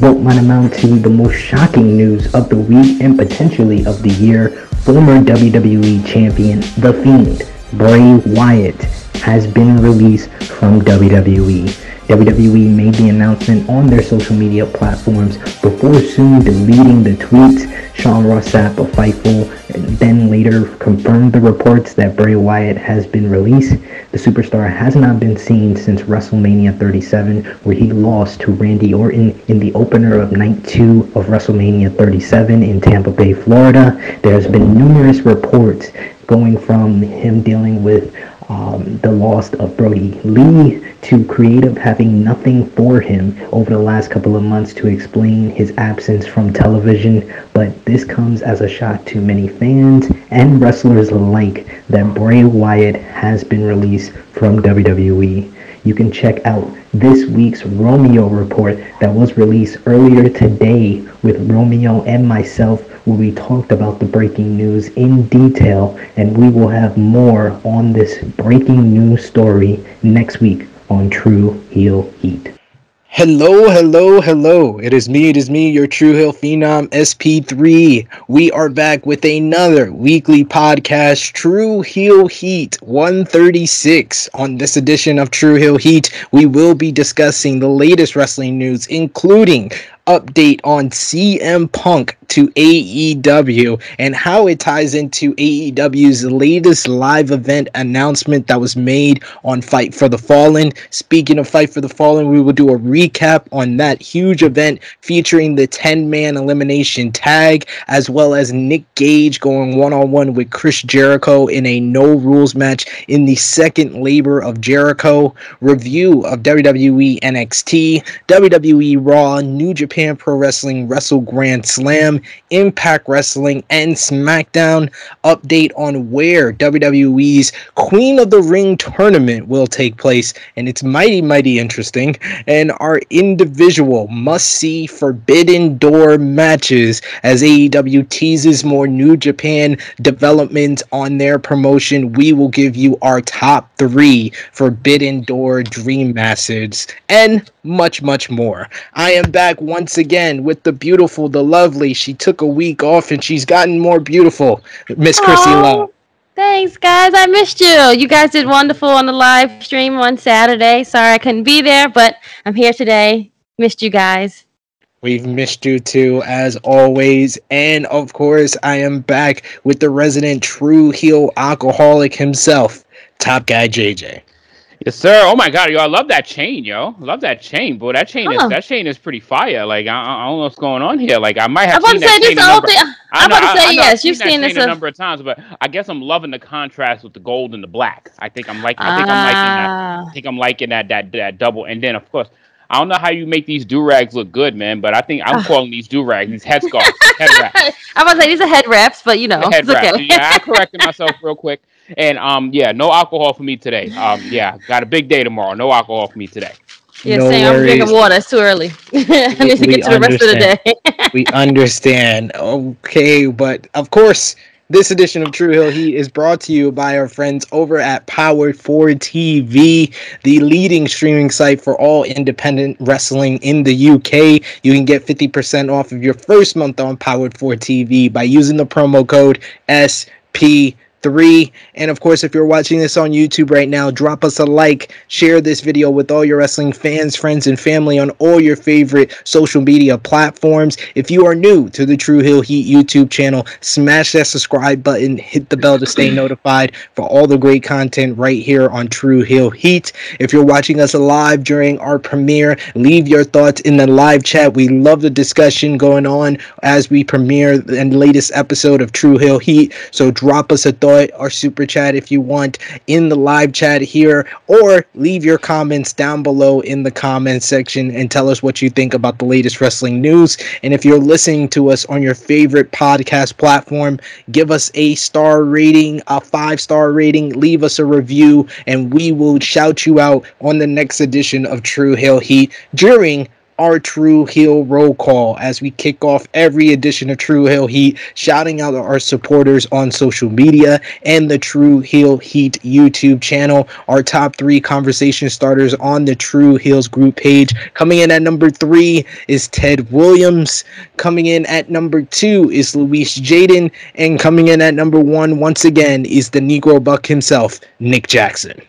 What might amount to the most shocking news of the week and potentially of the year, former WWE champion The Fiend, Bray Wyatt, has been released from WWE. WWE made the announcement on their social media platforms before soon deleting the tweets. Sean Ross Sapp of Fightful then later confirmed the reports that Bray Wyatt has been released. The superstar has not been seen since WrestleMania 37, where he lost to Randy Orton in the opener of Night 2 of WrestleMania 37 in Tampa Bay, Florida. There's been numerous reports going from him dealing with um, the loss of Brodie Lee to creative having nothing for him over the last couple of months to explain his absence from television. But this comes as a shock to many fans and wrestlers alike that Bray Wyatt has been released from WWE. You can check out this week's Romeo report that was released earlier today with Romeo and myself where we talked about the breaking news in detail, and we will have more on this breaking news story next week on True Heel Heat. Hello, hello, hello. It is me, it is me, your True Heel Phenom SP3. We are back with another weekly podcast, True Heel Heat 136. On this edition of True Heel Heat, we will be discussing the latest wrestling news, including update on CM Punk to AEW and how it ties into AEW's latest live event announcement that was made on Fight for the Fallen. Speaking of Fight for the Fallen, we will do a recap on that huge event featuring the 10 man elimination tag, as well as Nick Gage going one on one with Chris Jericho in a no rules match in the second labor of Jericho. Review of WWE NXT, WWE Raw, New Japan Pro Wrestling Wrestle Grand Slam. Impact Wrestling, and SmackDown update on where WWE's Queen of the Ring tournament will take place. And it's mighty, mighty interesting. And our individual must see Forbidden Door matches as AEW teases more New Japan development on their promotion. We will give you our top three Forbidden Door Dream Matches and much, much more. I am back once again with the beautiful, the lovely. She took a week off and she's gotten more beautiful, Miss Chrissy Love. Thanks, guys. I missed you. You guys did wonderful on the live stream on Saturday. Sorry I couldn't be there, but I'm here today. Missed you guys. We've missed you too, as always. And of course, I am back with the resident true heel alcoholic himself, Top Guy JJ. Yes, sir. Oh my god, yo, I love that chain, yo. Love that chain, boy. That chain huh. is that chain is pretty fire. Like I, I, don't know what's going on here. Like I might have. I'm about to say this. Number, thing, I'm about to say yes. You've seen this a number of times, but I guess I'm loving the contrast with the gold and the black. I think I'm liking. I think I'm liking that. I ah. think I'm liking that that that double. And then of course, I don't know how you make these do rags look good, man. But I think I'm calling these do rags these headscarves. head wraps. I'm about to say these are head wraps, but you know, head wraps. Okay. yeah, I corrected myself real quick. And um, yeah, no alcohol for me today. Um, yeah, got a big day tomorrow. No alcohol for me today. Yeah, no same. I'm drinking water. It's too early. I need to get to the rest of the day. we understand. Okay, but of course, this edition of True Heel Heat is brought to you by our friends over at Powered 4 TV, the leading streaming site for all independent wrestling in the UK. You can get 50% off of your first month on Powered 4 TV by using the promo code SP three. And of course, if you're watching this on YouTube right now, drop us a like, share this video with all your wrestling fans, friends, and family on all your favorite social media platforms. If you are new to the True Heel Heat YouTube channel, smash that subscribe button, hit the bell to stay notified for all the great content right here on True Heel Heat. If you're watching us live during our premiere, leave your thoughts in the live chat. We love the discussion going on as we premiere the latest episode of True Heel Heat. So drop us a thought or super chat if you want in the live chat here, or leave your comments down below in the comments section and tell us what you think about the latest wrestling news. And if you're listening to us on your favorite podcast platform, give us a star rating, a five star rating, leave us a review, and we will shout you out on the next edition of True Heel Heat during our True Heel roll call as we kick off every edition of True Heel Heat, shouting out our supporters on social media and the True Heel Heat YouTube channel. Our top three conversation starters on the True Heels group page. Coming in at number three is Ted Williams. Coming in at number two is Luis Jaden. And coming in at number one, once again, is the Negro Buck himself, Nick Jackson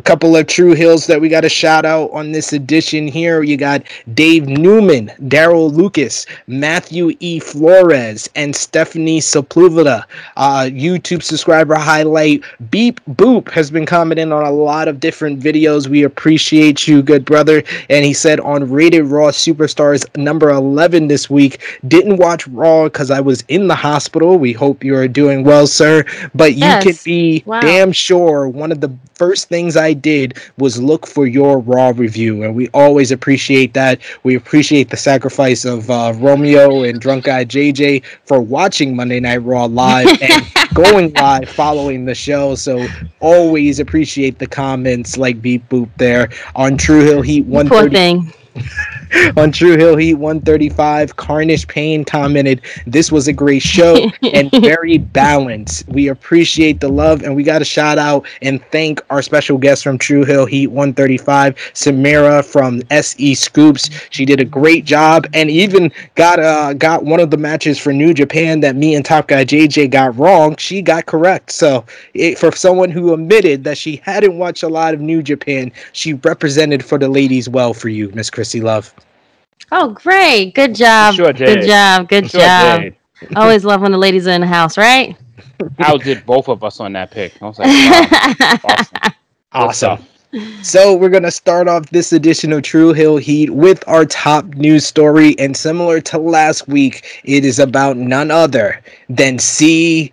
a couple of true heels that we got to shout out on this edition here. You got Dave Newman, Daryl Lucas, Matthew E. Flores, and Stephanie Sepulveda. Uh, YouTube subscriber highlight Beep Boop has been commenting on a lot of different videos. We appreciate you, good brother. And he said on Rated Raw Superstars number 11 this week, didn't watch Raw because I was in the hospital. We hope you are doing well, sir. But you yes. can be wow. damn sure one of the first things I did was look for your Raw review, and we always appreciate that. We appreciate the sacrifice of uh, Romeo and Drunk Guy JJ for watching Monday Night Raw live and going live following the show. So always appreciate the comments like Beep Boop there on True Heel Heat One. Thing. on True Heel Heat 135, Carnage Payne commented, This was a great show and very balanced. We appreciate the love and we got to shout out and thank our special guest from True Heel Heat 135, Samira from SE Scoops. She did a great job and even got uh got one of the matches for New Japan that me and Top Guy JJ got wrong. She got correct. So it, for someone who admitted that she hadn't watched a lot of New Japan, she represented for the ladies well for you, Miss Chrissy Love. Oh, great. Good job. Sure Good job. Good sure job. Did. Always love when the ladies are in the house, right? Outdid both of us on that pick. I was like, wow. awesome. Awesome. So we're gonna start off this edition of True Heel Heat with our top news story, and similar to last week, it is about none other than CM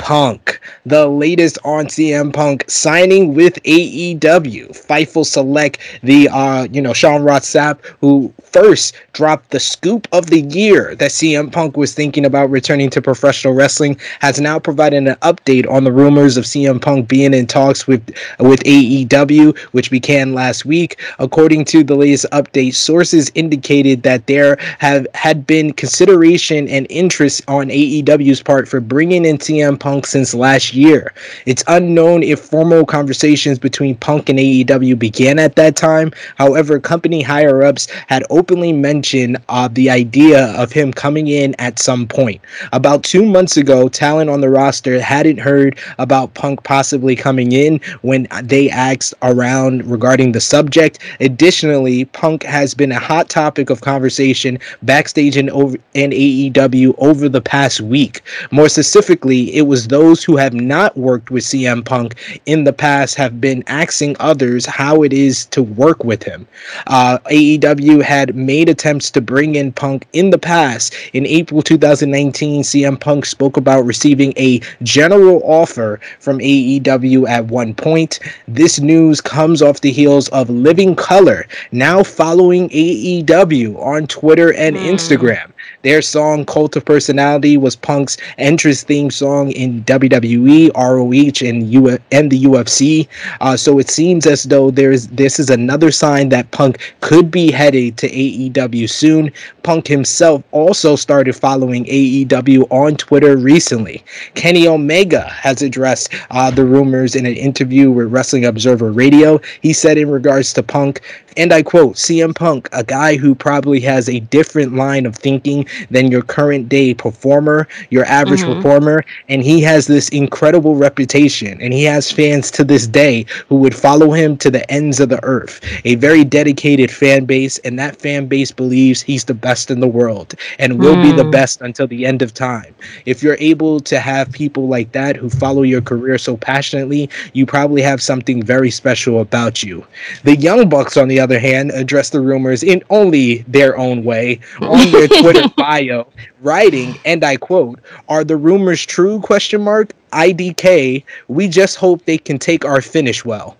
Punk, the latest on CM Punk signing with AEW. Fightful Select, the uh, you know, Sean Ross who first dropped the scoop of the year that CM Punk was thinking about returning to professional wrestling, has now provided an update on the rumors of CM Punk being in talks with with AEW, which began last week. According to the latest update, sources indicated that there have had been consideration and interest on AEW's part for bringing in CM Punk since last year. It's unknown if formal conversations between Punk and AEW began at that time. However, company higher ups had openly mentioned uh, the idea of him coming in at some point. About two months ago, talent on the roster hadn't heard about Punk possibly coming in when they asked around regarding the subject. Additionally, Punk has been a hot topic of conversation backstage in, over, in AEW over the past week. More specifically, it was those who have not worked with CM Punk in the past have been asking others how it is to work with him. Uh, AEW had made attempts to bring in Punk in the past. In April 2019, CM Punk spoke about receiving a general offer from AEW at one point. This news comes off the heels of Living Colour now following AEW on Twitter and mm. Instagram. Their song Cult of Personality was Punk's entrance theme song in WWE, ROH, and, U- and the UFC. Uh, so it seems as though there is this is another sign that Punk could be headed to AEW soon. Punk himself also started following AEW on Twitter recently. Kenny Omega has addressed uh, the rumors in an interview with Wrestling Observer Radio. He said in regards to Punk, and I quote, CM Punk, a guy who probably has a different line of thinking than your current day performer, your average mm-hmm. performer, and he has this incredible reputation, and he has fans to this day who would follow him to the ends of the earth. A very dedicated fan base, and that fan base believes he's the best in the world and will mm. be the mm. best until the end of time. If you're able to have people like that who follow your career so passionately, you probably have something very special about you. The Young Bucks, on the other hand, address the rumors in only their own way on their Twitter bio, writing, and I quote, "Are the rumors true?" Question mark. IDK. We just hope they can take our finish well.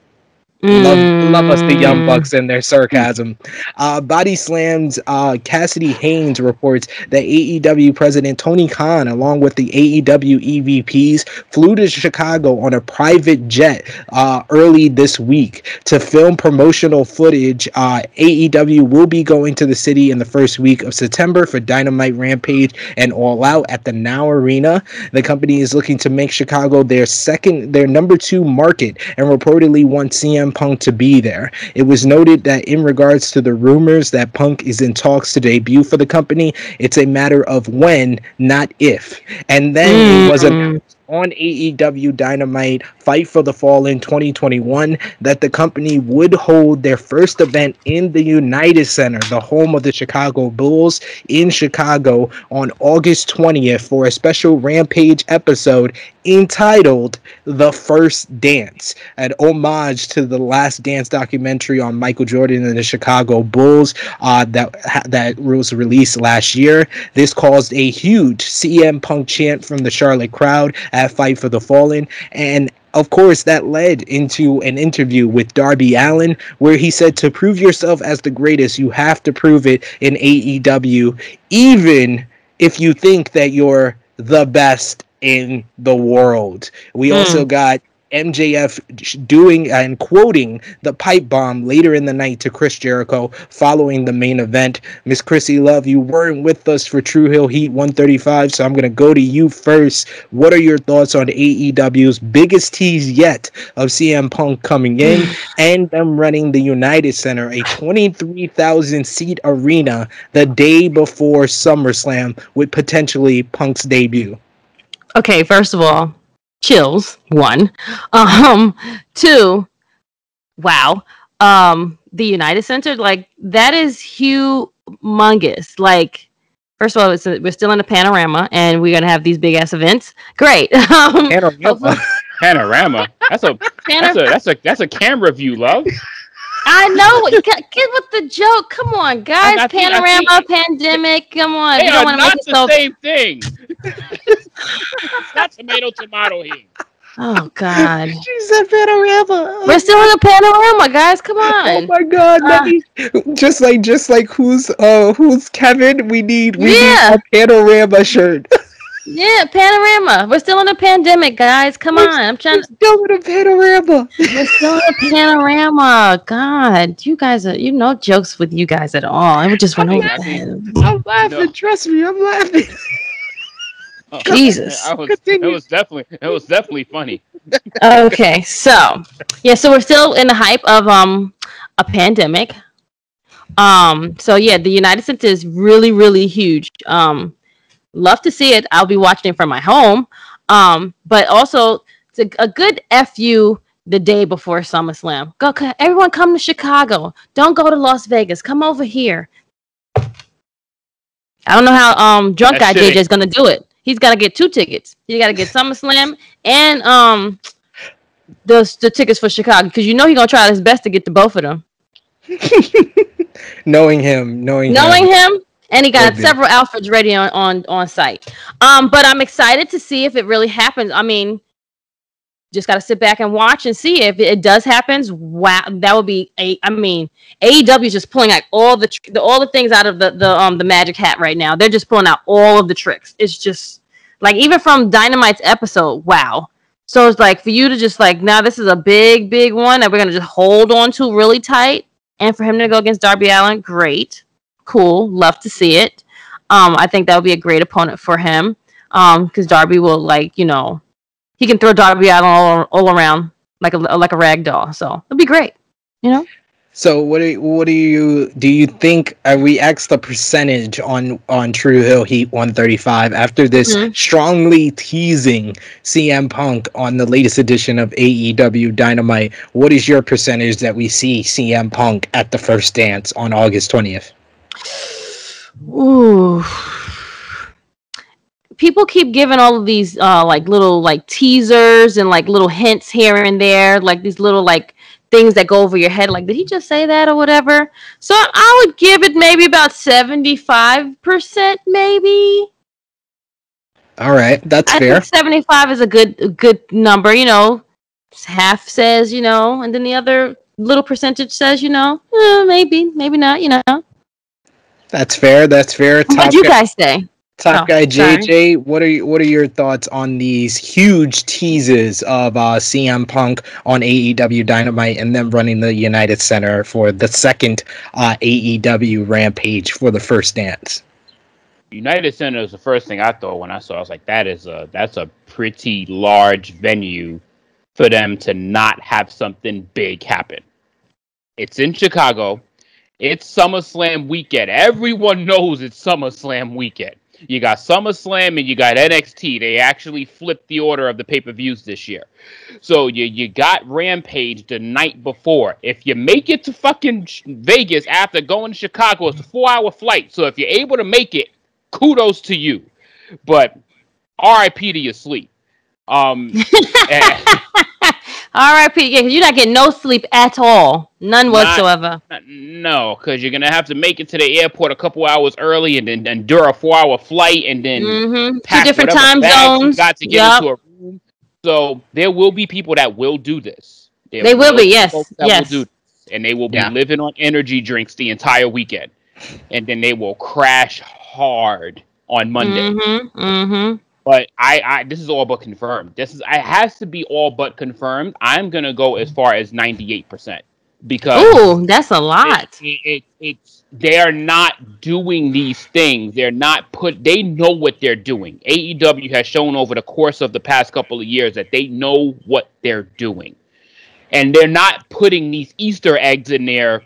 Love, love us the Young mm. Bucks and their sarcasm. Uh, Body Slams uh, Cassidy Haynes reports that AEW President Tony Khan, along with the AEW EVPs, flew to Chicago on a private jet uh, early this week to film promotional footage. Uh, AEW will be going to the city in the first week of September for Dynamite Rampage and All Out at the Now Arena. The company is looking to make Chicago their second, their number two market, and reportedly wants CM Punk to be there. It was noted that in regards to the rumors that Punk is in talks to debut for the company, it's a matter of when, not if. And then mm. it was a on AEW Dynamite Fight for the Fallen 2021 that the company would hold their first event in the United Center, the home of the Chicago Bulls in Chicago on August 20th for a special Rampage episode entitled The First Dance, an homage to the Last Dance documentary on Michael Jordan and the Chicago Bulls uh, that that was released last year. This caused a huge CM Punk chant from the Charlotte crowd at Fight for the Fallen, and of course, that led into an interview with Darby Allin where he said to prove yourself as the greatest, you have to prove it in AEW, even if you think that you're the best in the world. We mm. also got MJF doing and quoting the pipe bomb later in the night to Chris Jericho following the main event. Miss Chrissy Love, you weren't with us for True Heel Heat 135, so I'm going to go to you first. What are your thoughts on AEW's biggest tease yet of CM Punk coming in and them running the United Center, a 23,000 seat arena, the day before SummerSlam with potentially Punk's debut? Okay, first of all, chills. One, um, two, wow. Um, the United Center, like that is humongous. Like, first of all, it's a, we're still in a panorama, and we're gonna have these big ass events. Great. Um, panorama. panorama. That's a that's a that's a that's a camera view, love. I know. Get, get with the joke. Come on, guys. Panorama, pandemic. Come on. They you don't want to make it the so... same thing. not tomato, tomato here. Oh God! She said panorama. We're still in a panorama, guys. Come on. Oh my God! Uh, just like, just like who's uh who's Kevin? We need we yeah. need a panorama shirt. Yeah, panorama. We're still in a pandemic, guys. Come we're, on. I'm trying we're still in a panorama. We're still in a panorama. God, you guys are you know jokes with you guys at all. I just went over laughing. I'm laughing. No. Trust me, I'm laughing. Oh, Jesus. I was, it was definitely it was definitely funny. okay, so yeah, so we're still in the hype of um a pandemic. Um, so yeah, the United States is really, really huge. Um, love to see it. I'll be watching it from my home. Um, but also it's a, a good fu the day before SummerSlam. Go, everyone, come to Chicago. Don't go to Las Vegas. Come over here. I don't know how um drunk that guy JJ is gonna do it. He's gotta get two tickets. He gotta get SummerSlam and um the the tickets for Chicago because you know he's gonna try his best to get to both of them. knowing him, knowing knowing him, him and he got several outfits ready on, on on site. Um, but I'm excited to see if it really happens. I mean, just got to sit back and watch and see if it does happen. Wow, that would be a. I mean, AEW is just pulling out all the, the all the things out of the the um the magic hat right now. They're just pulling out all of the tricks. It's just like even from Dynamite's episode. Wow. So it's like for you to just like now this is a big big one that we're gonna just hold on to really tight, and for him to go against Darby Allin, great cool. Love to see it. Um, I think that would be a great opponent for him. Um, because Darby will like, you know, he can throw Darby out all, all around like a like a rag doll. So it'll be great. You know. So what do you, what do you do you think uh, we asked the percentage on on True Heel Heat 135 after this mm-hmm. strongly teasing CM Punk on the latest edition of AEW Dynamite what is your percentage that we see CM Punk at the first dance on August 20th Ooh. People keep giving all of these uh like little like teasers and like little hints here and there, like these little like things that go over your head like did he just say that or whatever so i would give it maybe about 75% maybe all right that's I fair 75 is a good a good number you know half says you know and then the other little percentage says, you know, eh, maybe, maybe not, you know. That's fair. That's fair. What you guys say? Top oh, guy JJ, sorry. what are you, what are your thoughts on these huge teases of uh, CM Punk on AEW Dynamite and then running the United Center for the second uh, AEW Rampage for the first dance? United Center is the first thing I thought when I saw. It. I was like, that is a that's a pretty large venue for them to not have something big happen. It's in Chicago. It's SummerSlam weekend. Everyone knows it's SummerSlam weekend. You got SummerSlam and you got NXT. They actually flipped the order of the pay per views this year. So you you got Rampage the night before. If you make it to fucking Vegas after going to Chicago, it's a four hour flight. So if you're able to make it, kudos to you. But RIP to your sleep. Um, R.I.P. Yeah, you're not getting no sleep at all, none not, whatsoever. Not, no, because you're gonna have to make it to the airport a couple hours early, and then endure a four-hour flight, and then mm-hmm. two different time zones. got to get yep. into a room. So there will be people that will do this. There they will, will be, yes, yes. Will and they will be yeah. living on energy drinks the entire weekend, and then they will crash hard on Monday. Mm-hmm, mm-hmm. But I, I, this is all but confirmed. This is, it has to be all but confirmed. I'm gonna go as mm-hmm. far as 98 percent because ooh, that's a lot. It, it, it, it's they are not doing these things. They're not put. They know what they're doing. AEW has shown over the course of the past couple of years that they know what they're doing, and they're not putting these Easter eggs in there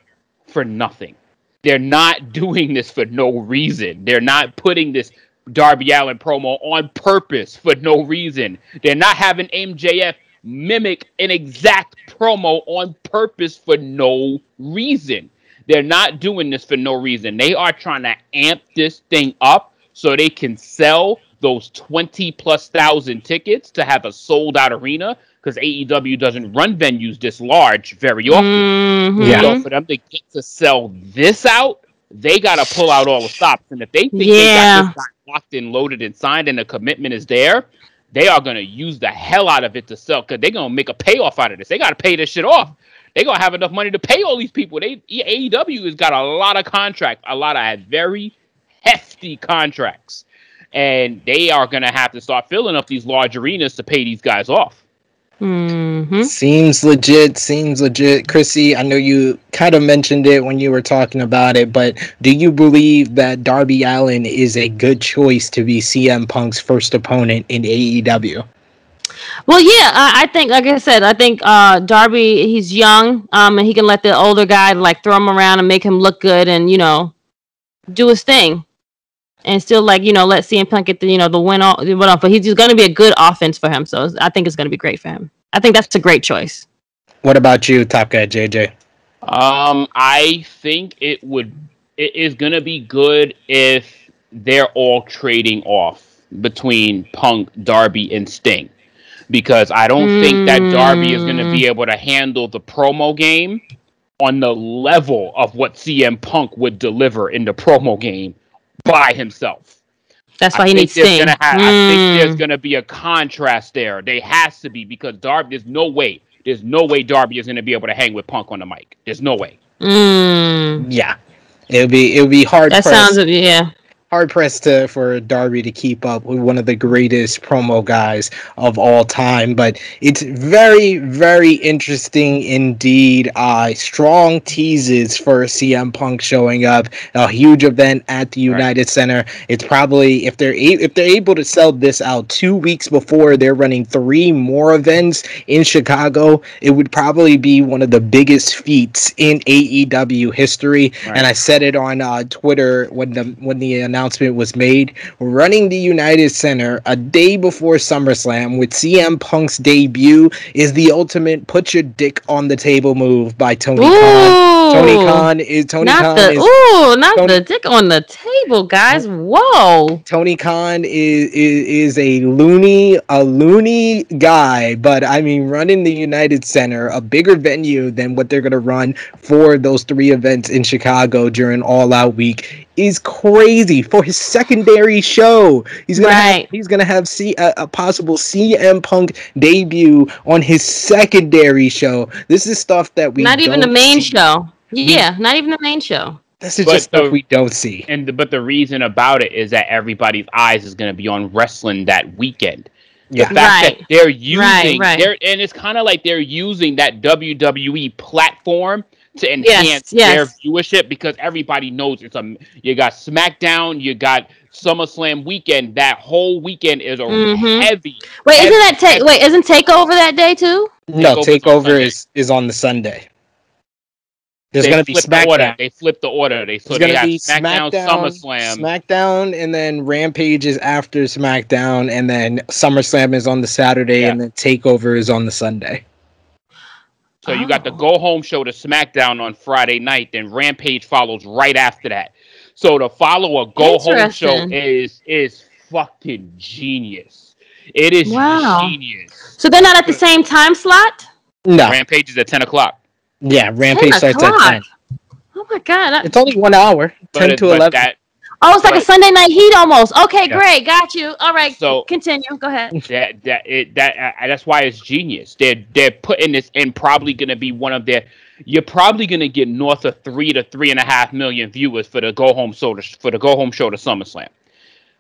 for nothing. They're not doing this for no reason. They're not putting this Darby Allin promo on purpose for no reason. They're not having MJF mimic an exact promo on purpose for no reason. They're not doing this for no reason. They are trying to amp this thing up so they can sell those 20 plus thousand tickets to have a sold out arena because AEW doesn't run venues this large very often. Mm-hmm. Yeah. So for them to get to sell this out, they got to pull out all the stops. And if they think yeah. they got this locked and loaded and signed and the commitment is there, they are going to use the hell out of it to sell because they're going to make a payoff out of this. They got to pay this shit off. They're going to have enough money to pay all these people. They AEW has got a lot of contracts, a lot of very hefty contracts. And they are going to have to start filling up these large arenas to pay these guys off. Mm-hmm. Seems legit. Seems legit. Chrissy, I know you kind of mentioned it when you were talking about it, but do you believe that Darby Allin is a good choice to be CM Punk's first opponent in AEW? Well, yeah, I, I think, like I said, I think uh, Darby, he's young, um, and he can let the older guy like throw him around and make him look good, and you know, do his thing and still like you know let CM Punk get the you know the win off, but he's going to be a good offense for him. So I think it's going to be great for him. I think that's a great choice. What about you, Top Guy JJ? Um, I think it would it is going to be good if they're all trading off between Punk, Darby, and Sting. Because I don't mm. think that Darby is going to be mm. able to handle the promo game on the level of what CM Punk would deliver in the promo game by himself. That's why I he needs Sting. Gonna have, mm. I think there's hmm. going to be a contrast there. There has to be because Darby. There's no way. There's no way Darby is going to be able to hang with Punk on the mic. There's no way. Mm. Yeah, it'll be it'll be hard. That pressed. sounds yeah hard pressed to, for Darby to keep up with one of the greatest promo guys of all time. But it's very, very interesting indeed. Uh, strong teases for CM Punk showing up. A huge event at the United right. Center. It's probably if they're a- if they're able to sell this out two weeks before they're running three more events in Chicago, it would probably be one of the biggest feats in AEW history. Right. And I said it on uh, Twitter when the when the announcement was made, running the United Center a day before SummerSlam with CM Punk's debut is the ultimate put your dick on the table move by Tony Ooh, Khan. Tony Khan is Tony not Khan the, is Ooh, not Tony, the dick on the table, guys. Whoa. Tony Khan is, is is a loony a loony guy, but I mean running the United Center, a bigger venue than what they're gonna run for those three events in Chicago during All Out Week is crazy for his secondary show. He's gonna right. have, he's gonna have C, a, a possible CM Punk debut on his secondary show. This is stuff that we not even the main see. show. Yeah, not even the main show. This is but just the, stuff we don't see. And the, but the reason about it is that everybody's eyes is going to be on wrestling that weekend. Yeah. The fact right. that they're using, right, right. They're, and it's kind of like they're using that WWE platform to enhance yes, yes. their viewership because everybody knows it's a. You got SmackDown, you got SummerSlam weekend. That whole weekend is a mm-hmm. heavy. Wait, heavy, isn't that take? Wait, isn't Takeover that day too? No, Takeover is is on the Sunday. There's going to be SmackDown. The order. They flip the order. They so going to be SmackDown, SmackDown, SummerSlam, SmackDown, and then Rampage is after SmackDown, and then SummerSlam is on the Saturday, yeah. and then Takeover is on the Sunday. So oh. you got the oh. go home show to SmackDown on Friday night, then Rampage follows right after that. So to follow a go home show is is fucking genius. It is wow. genius. So they're not at the same time slot. No, Rampage is at ten o'clock. Yeah, Rampage starts at ten. Oh my god! It's only one hour, but ten it, to eleven. That, oh, it's like a Sunday night heat almost. Okay, yeah. great, got you. All right, so continue. Go ahead. That that it, that uh, that's why it's genius. They're they're putting this in probably going to be one of their. You're probably going to get north of three to three and a half million viewers for the go home show to, for the go home show to SummerSlam,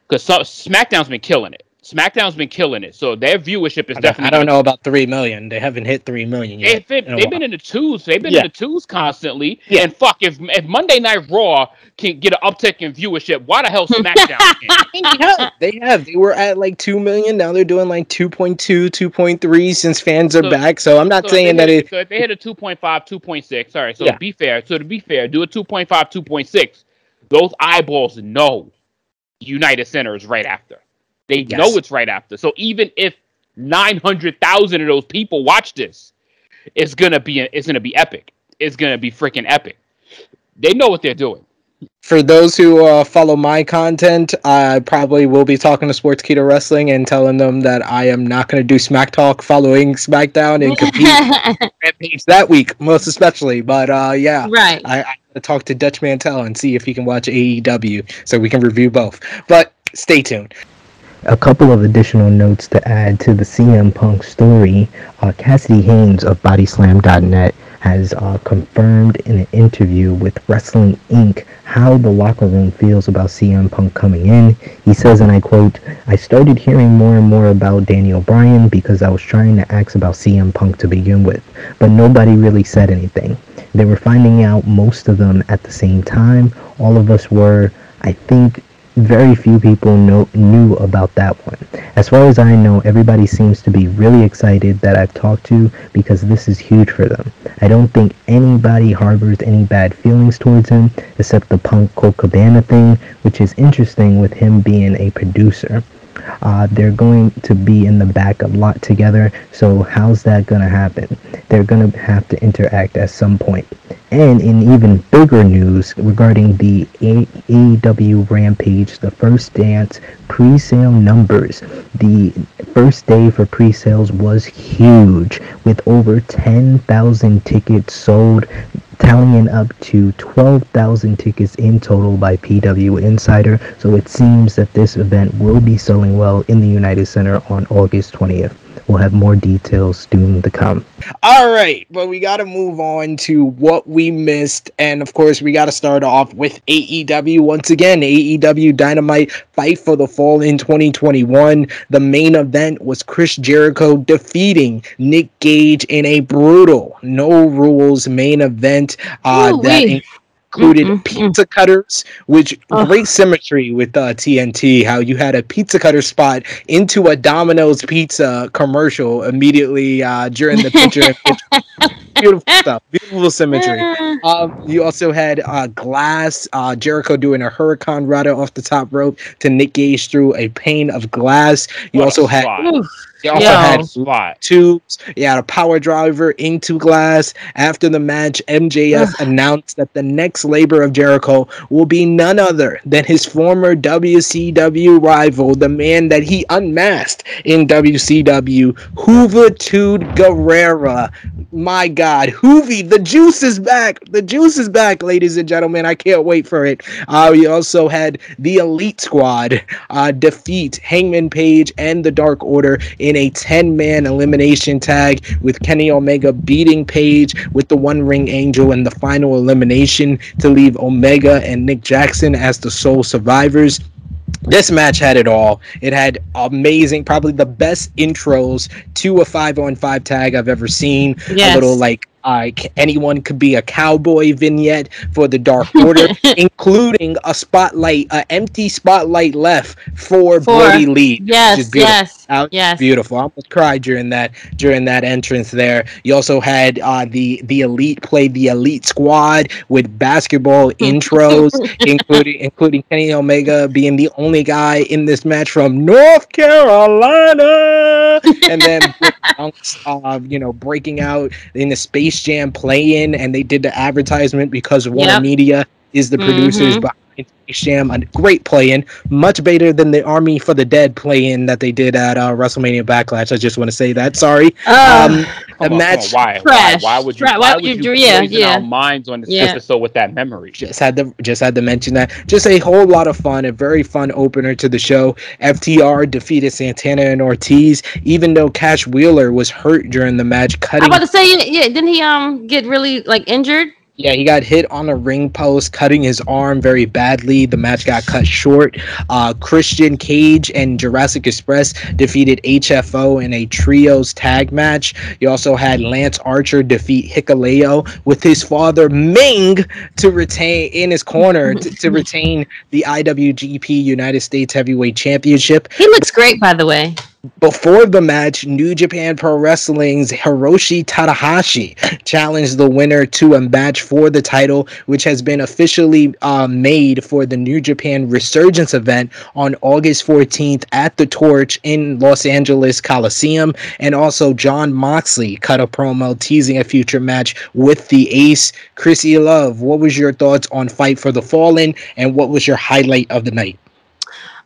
because so, SmackDown's been killing it. SmackDown's been killing it, so their viewership is I definitely. I don't know about three million. They haven't hit three million yet. They've, they've been in the twos. They've been yeah. in the twos constantly. Yeah. And fuck, if if Monday Night Raw can get an uptick in viewership, why the hell SmackDown? yeah, they have. They were at like two million. Now they're doing like 2.2, 2.3 since fans are so, back. So I'm not so saying that it. So if they hit a 2.5, 2.6. All right. So yeah. to be fair, so to be fair, do a 2.5, 2.6. Those eyeballs know United Center is right after. They yes. know it's right after. So even if 900,000 of those people watch this, it's going to be it's going to be epic. It's going to be freaking epic. They know what they're doing. For those who uh, follow my content, I probably will be talking to Sportskeeda Wrestling and telling them that I am not going to do Smack Talk following SmackDown and compete that week, most especially. But uh, yeah, right. I, I talk to Dutch Mantell and see if he can watch AEW so we can review both. But stay tuned. A couple of additional notes to add to the CM Punk story. Uh, Cassidy Haynes of Bodyslam.net has uh, confirmed in an interview with Wrestling Inc. how the locker room feels about CM Punk coming in. He says, and I quote, I started hearing more and more about Daniel Bryan because I was trying to ask about CM Punk to begin with, but nobody really said anything. They were finding out most of them at the same time. All of us were, I think, very few people know, knew about that one. As far as I know, everybody seems to be really excited that I've talked to because this is huge for them. I don't think anybody harbors any bad feelings towards him except the Punk Colt Cabana thing, which is interesting with him being a producer. Uh, they're going to be in the back a lot together, so how's that going to happen? They're going to have to interact at some point. And in even bigger news regarding the AEW Rampage, the first dance pre-sale numbers. The first day for pre-sales was huge with over 10,000 tickets sold tallying up to 12,000 tickets in total by PW Insider. So it seems that this event will be selling well in the United Center on August 20th. We'll have more details soon to come. All right, but we got to move on to what we missed. And of course, we got to start off with AEW once again. AEW Dynamite Fight for the Fallen 2021. The main event was Chris Jericho defeating Nick Gage in a brutal no rules main event. Uh, that included mm pizza cutters, which oh. great symmetry with uh, TNT. How you had a pizza cutter spot into a Domino's pizza commercial immediately uh, during the picture. Beautiful stuff. Beautiful symmetry. Um, you also had uh, glass. Uh, Jericho doing a hurricanrana off the top rope to Nick Gage through a pane of glass. You what also had. He also Yo. had slot tubes. He had a power driver into glass. After the match, MJF announced that the next labor of Jericho will be none other than his former WCW rival, the man that he unmasked in WCW, Juventud Guerrera. My God, Juvi, the juice is back. The juice is back, ladies and gentlemen. I can't wait for it. Uh, we also had the Elite Squad uh, defeat Hangman Page and the Dark Order in a 10 man elimination tag with Kenny Omega beating Page with the One Winged Angel in the final elimination to leave Omega and Nick Jackson as the sole survivors this match had it all. It had amazing, probably the best intros to a five on five tag I've ever seen. Yes. A little like uh, anyone could be a cowboy vignette for the Dark Order, including a spotlight, an empty spotlight left for, for Brodie Lee. Yes, yes, Out, yes. Beautiful. I almost cried during that during that entrance there. You also had uh, the the elite play the elite squad with basketball intros, including including Kenny Omega being the only guy in this match from North Carolina, and then uh, you know breaking out in the space Space Jam play in, and they did the advertisement because Warner yep. Media is the producers mm-hmm. behind Space Jam. A great play in, much better than the Army for the Dead play in that they did at uh, WrestleMania Backlash. I just want to say that. Sorry. Uh, um, the on, match. Why? why? Why would you? Why, why would you? you yeah, yeah. Our minds on this yeah. episode with that memory. Just had to just had to mention that. Just a whole lot of fun. A very fun opener to the show. FTR defeated Santana and Ortiz, even though Cash Wheeler was hurt during the match. Cutting. I'm about to say, yeah, didn't he um get really like injured? Yeah, he got hit on a ring post, cutting his arm very badly. The match got cut short. Uh, Christian Cage and Jurassic Express defeated HFO in a trios tag match. You also had Lance Archer defeat Hikuleo with his father Meng to retain in his corner to, to retain the IWGP United States Heavyweight Championship. He looks great, by the way. Before the match, New Japan Pro Wrestling's Hiroshi Tanahashi challenged the winner to a match for the title, which has been officially uh, made for the New Japan Resurgence event on August 14th at the Torch in Los Angeles Coliseum. And also, Jon Moxley cut a promo teasing a future match with the Ace. Chrissy Love, what was your thoughts on Fight for the Fallen, and what was your highlight of the night?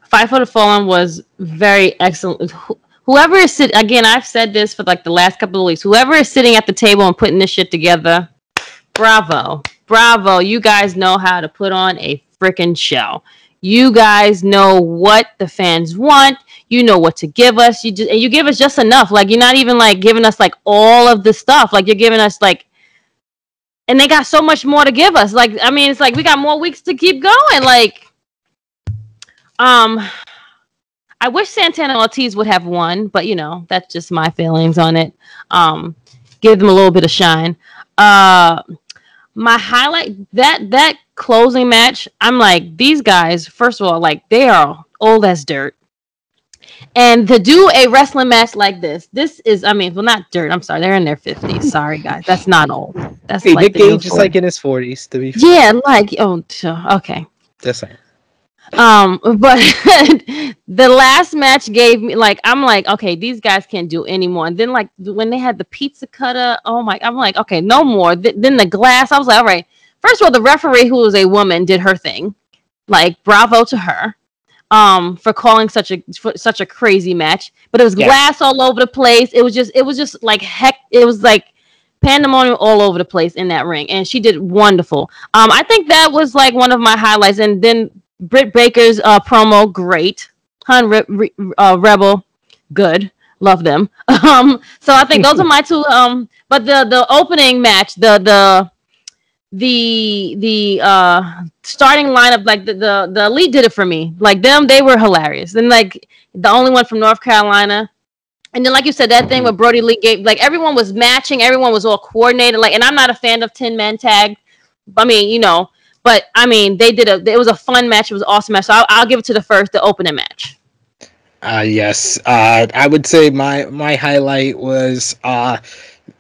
Fight for the Fallen was very excellent. Whoever is sitting, again, I've said this for like the last couple of weeks. Whoever is sitting at the table and putting this shit together, bravo, bravo. You guys know how to put on a freaking show. You guys know what the fans want. You know what to give us. You just and you give us just enough. Like you're not even like giving us like all of the stuff. Like you're giving us like and they got so much more to give us. Like, I mean, it's like we got more weeks to keep going. Like, um, I wish Santana Ortiz would have won, but you know that's just my feelings on it. Um, give them a little bit of shine. Uh, my highlight that that closing match. I'm like these guys. First of all, like they are old as dirt. And to do a wrestling match like this, this is, I mean, well, not dirt. I'm sorry, they're in their 50s. Sorry, guys, that's not old. That's hey, like Nick Gage is like in his 40s. To be fair. yeah, like oh, okay. Just saying. Um, but the last match gave me like I'm like, okay, these guys can't do anymore. And then like when they had the pizza cutter, oh my, I'm like, okay, no more. Th- then the glass, I was like, all right. First of all, the referee who was a woman did her thing. Like, bravo to her. Um, for calling such a such a crazy match. But it was glass all over the place. It was just it was just like heck. It was like pandemonium all over the place in that ring, and she did wonderful. Um, I think that was like one of my highlights. And then Britt Baker's uh, promo, great. Hun Re- Re- uh, Rebel, good. Love them. Um, so I think those are my two. Um, but the the opening match, the the the the uh starting lineup, like the, the the elite did it for me. Like them, they were hilarious. And like the only one from North Carolina. And then, like you said, that thing with Brodie Lee gave like everyone was matching, everyone was all coordinated. Like, and I'm not a fan of 10 man tag. I mean, you know, but I mean, they did a. It was a fun match. It was awesome match. So I'll, I'll give it to the first, the opening match. Uh, yes. Uh, I would say my my highlight was uh,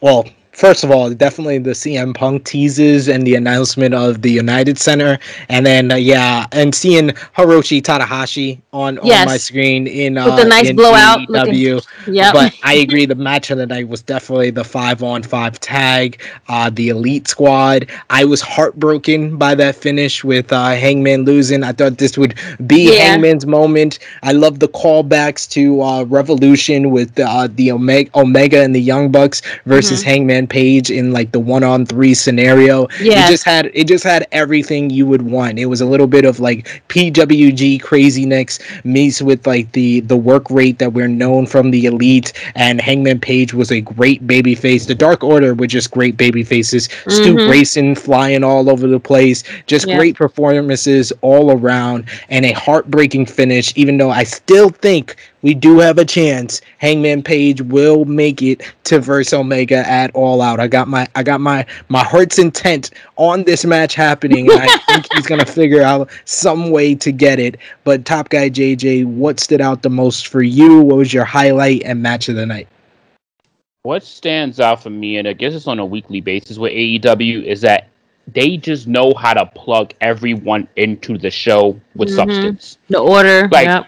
well, first of all, definitely the CM Punk teases and the announcement of the United Center, and then uh, yeah, and seeing Hiroshi Tanahashi on, yes. on my screen in uh, with the nice blowout. W. Yeah, but I agree. The match of the night was definitely the five on five tag, uh, the Elite Squad. I was heartbroken by that finish with uh, Hangman losing. I thought this would be yeah. Hangman's moment. I love the callbacks to uh, Revolution with uh, the Omega, Omega and the Young Bucks versus mm-hmm. Hangman Page in like the one on three scenario. Yeah. It just had it just had everything you would want. It was a little bit of like PWG craziness meets with like the the work rate that we're known from the elite and Hangman Page was a great baby face. The Dark Order were just great baby faces. Mm-hmm. Stu Grayson flying all over the place. Just yeah. great performances all around and a heartbreaking finish even though I still think we do have a chance. Hangman Page will make it to verse Omega at All Out. I got my I got my my heart's intent on this match happening, and I think he's gonna figure out some way to get it. But Top Guy JJ, what stood out the most for you? What was your highlight and match of the night? What stands out for me, and I guess it's on a weekly basis with AEW, is that they just know how to plug everyone into the show with mm-hmm. substance. The order, like. Yep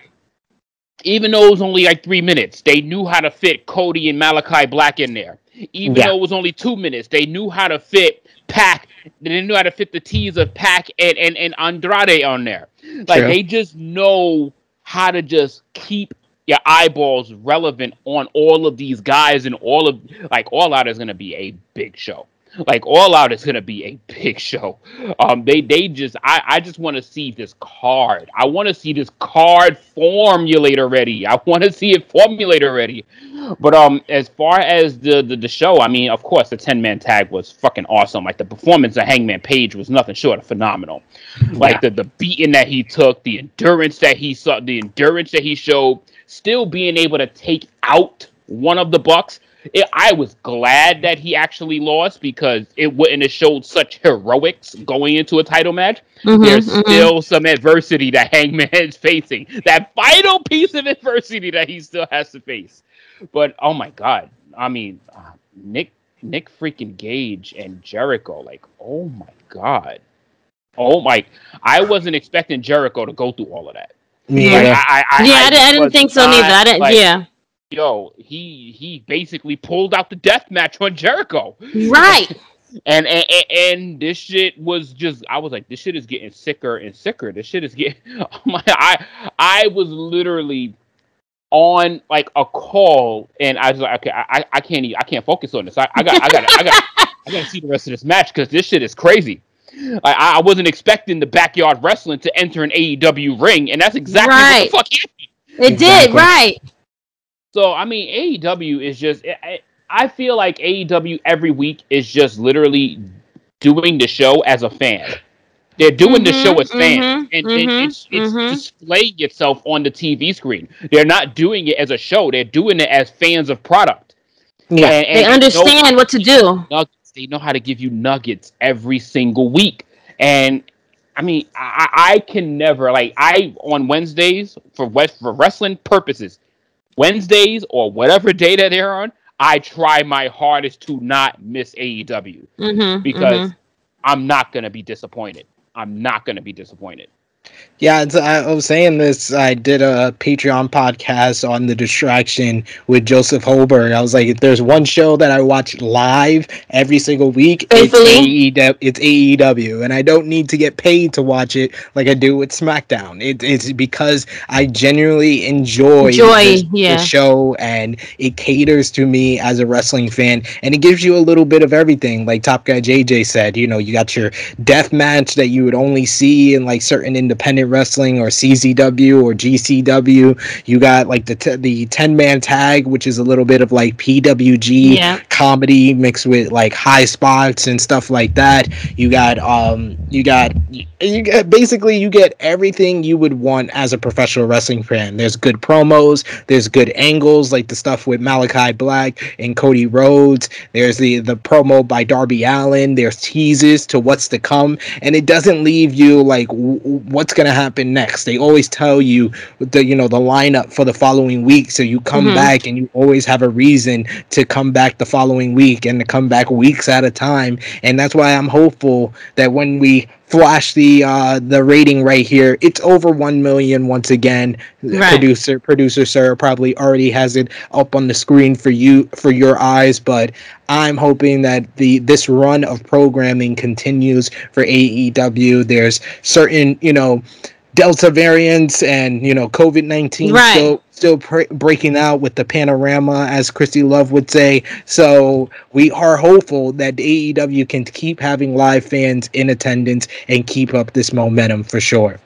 even though it was only like three minutes, they knew how to fit Cody and Malakai Black in there. Even yeah. though it was only two minutes, they knew how to fit Pac. They knew how to fit the T's of Pac and, and, and Andrade on there. Like they just know how to just keep your eyeballs relevant on all of these guys and all of like all out is gonna be a big show like all out is gonna be a big show. Um, they they just I I just want to see this card. I want to see this card formulate already. I want to see it formulate already. But um, as far as the, the the show, I mean, of course, the ten man tag was fucking awesome. Like the performance of Hangman Page was nothing short of phenomenal. Like yeah. the the beating that he took, the endurance that he saw, the endurance that he showed, still being able to take out one of the Bucks it, I was glad that he actually lost because it wouldn't have showed such heroics going into a title match. Mm-hmm, There's mm-hmm. still some adversity that Hangman is facing. That vital piece of adversity that he still has to face. But oh my god, I mean, uh, Nick Nick freaking Gage and Jericho, like oh my god, oh my! I wasn't expecting Jericho to go through all of that. Yeah, like, I, I, yeah, I, I, I didn't think so neither. I didn't. Like, yeah, yo, he he basically pulled out the death match on Jericho. Right. and, and and this shit was just I was like, this shit is getting sicker and sicker. This shit is getting oh my I I was literally on like a call and I was like, okay, I, I can't I can't focus on this. I, I got I got I got I got to see the rest of this match because this shit is crazy. I, I wasn't expecting the backyard wrestling to enter an AEW ring, and that's exactly right. what the fuck happened. It exactly. did, right. So I mean, AEW is just. I feel like AEW every week is just literally doing the show as a fan. They're doing mm-hmm, the show as fans, mm-hmm, and, mm-hmm, it's it's mm-hmm. displaying itself on the TV screen. They're not doing it as a show. They're doing it as fans of product. Yeah, and, and they understand what to do. Nuggets, they know how to give you nuggets every single week, and I mean, I, I can never like I on Wednesdays for West for wrestling purposes. Wednesdays or whatever day that they're on, I try my hardest to not miss AEW mm-hmm, because mm-hmm. I'm not going to be disappointed. I'm not going to be disappointed. Yeah, I was saying this. I did a Patreon podcast on the distraction with Joseph Holberg. I was like, if there's one show that I watch live every single week, it's AEW, it's AEW, and I don't need to get paid to watch it like I do with SmackDown. It, it's because I genuinely enjoy, enjoy the, yeah. the show, and it caters to me as a wrestling fan, and it gives you a little bit of everything. Like Top Guy JJ said, you know, you got your death match that you would only see in like certain independent Wrestling or CZW or GCW. You got like the t- the ten man tag, which is a little bit of like PWG yeah. comedy mixed with like high spots and stuff like that. You got um you got you get basically you get everything you would want as a professional wrestling fan. There's good promos, there's good angles like the stuff with Malakai Black and Cody Rhodes. There's the the promo by Darby Allin. There's teases to what's to come, and it doesn't leave you like w- what's going to happen next. They always tell you the you know the lineup for the following week, so you come mm-hmm. back and you always have a reason to come back the following week and to come back weeks at a time. And that's why I'm hopeful that when we flash the uh, the rating right here. It's over one million once again. Right. Producer producer sir probably already has it up on the screen for you for your eyes, but I'm hoping that the this run of programming continues for AEW. There's certain you know Delta variants and you know COVID nineteen right. still still pr- breaking out with the panorama, as Christy Love would say. So we are hopeful that AEW can keep having live fans in attendance and keep up this momentum for sure.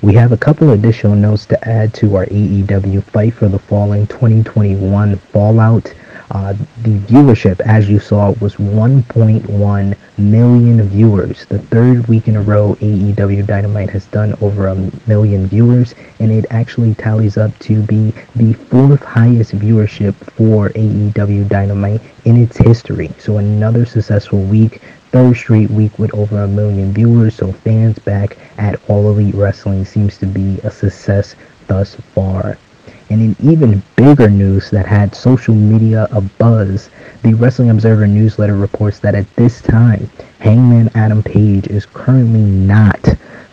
We have a couple additional notes to add to our AEW Fight for the Fallen 2021 Fallout uh, the viewership, as you saw, was 1.1 million viewers. The third week in a row, AEW Dynamite has done over a million viewers, and it actually tallies up to be the fourth highest viewership for AEW Dynamite in its history. So another successful week third straight week with over a million viewers, so fans back at All Elite Wrestling seems to be a success thus far. And in even bigger news that had social media abuzz, the Wrestling Observer newsletter reports that at this time, Hangman Adam Page is currently not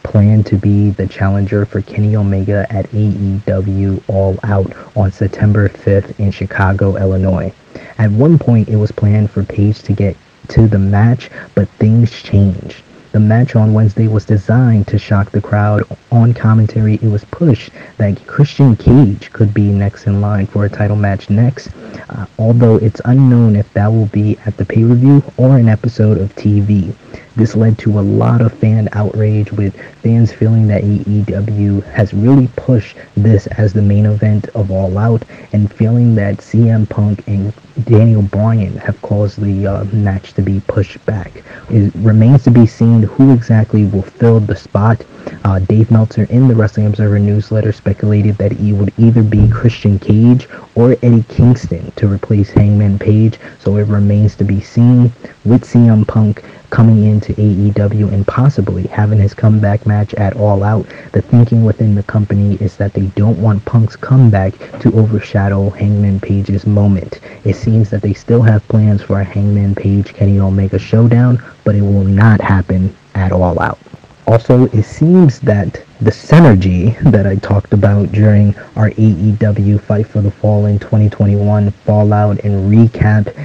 planned to be the challenger for Kenny Omega at AEW All Out on September 5th in Chicago, Illinois. At one point, it was planned for Page to get to the match, but things changed. The match on Wednesday was designed to shock the crowd. On commentary, it was pushed that Christian Cage could be next in line for a title match next, uh, although it's unknown if that will be at the pay per view or an episode of TV. This led to a lot of fan outrage, with fans feeling that AEW has really pushed this as the main event of All Out, and feeling that CM Punk and Daniel Bryan have caused the uh, match to be pushed back. It remains to be seen who exactly will fill the spot. Uh, Dave Meltzer in the Wrestling Observer newsletter speculated that he would either be Christian Cage or Eddie Kingston to replace Hangman Page, so it remains to be seen with CM Punk coming into AEW and possibly having his comeback match at All Out, the thinking within the company is that they don't want Punk's comeback to overshadow Hangman Page's moment. It seems that they still have plans for a Hangman Page Kenny Omega showdown, but it will not happen at All Out. Also, it seems that the synergy that I talked about during our AEW Fight for the Fallen 2021 Fallout and recap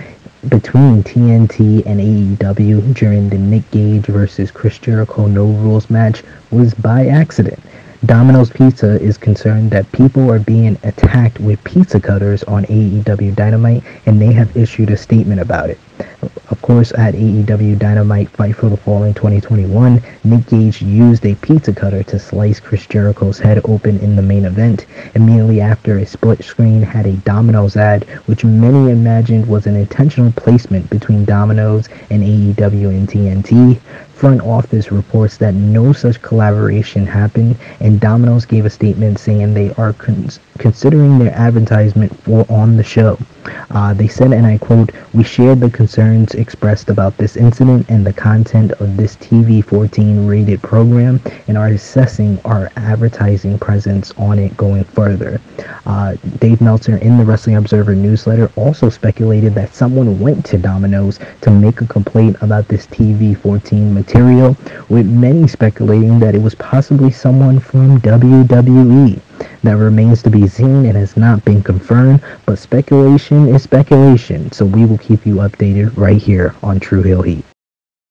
between TNT and AEW during the Nick Gage versus Chris Jericho No Rules match was by accident. Domino's Pizza is concerned that people are being attacked with pizza cutters on AEW Dynamite, and they have issued a statement about it. Of course, at AEW Dynamite Fight for the Fallen 2021, Nick Gage used a pizza cutter to slice Chris Jericho's head open in the main event. Immediately after, a split screen had a Domino's ad, which many imagined was an intentional placement between Domino's and AEW and TNT front office reports that no such collaboration happened, and Domino's gave a statement saying they are cons- considering their advertisement for on the show. Uh, they said, and I quote, We shared the concerns expressed about this incident and the content of this TV 14 rated program and are assessing our advertising presence on it going further. Uh, Dave Meltzer in the Wrestling Observer newsletter also speculated that someone went to Domino's to make a complaint about this TV 14 material material, with many speculating that it was possibly someone from WWE. That remains to be seen. And has not been confirmed, but speculation is speculation, so we will keep you updated right here on True Heel Heat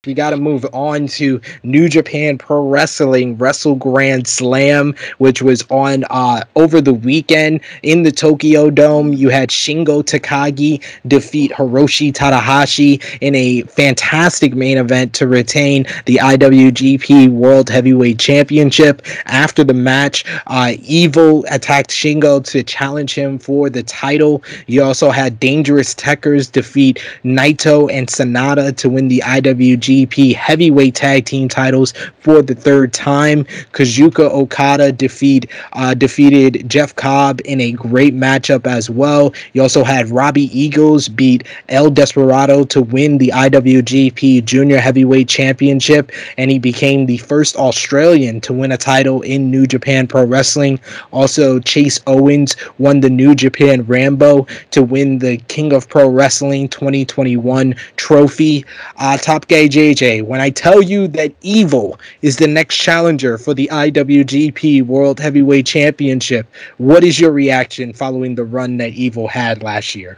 we got to move on to New Japan Pro Wrestling Wrestle Grand Slam, which was on uh, over the weekend in the Tokyo Dome. You had Shingo Takagi defeat Hiroshi Tanahashi in a fantastic main event to retain the IWGP World Heavyweight Championship. After the match, uh, Evil attacked Shingo to challenge him for the title. You also had Dangerous Tekkers defeat Naito and Sanada to win the IWGP IWGP Heavyweight Tag Team titles for the third time. Kazuchika Okada defeat uh, defeated Jeff Cobb in a great matchup as well. You also had Robbie Eagles beat El Desperado to win the IWGP Junior Heavyweight Championship, and he became the first Australian to win a title in New Japan Pro Wrestling. Also, Chase Owens won the New Japan Rambo to win the King of Pro Wrestling 2021 trophy. Uh, Top Guy JJ, when I tell you that Evil is the next challenger for the IWGP World Heavyweight Championship, what is your reaction following the run that Evil had last year?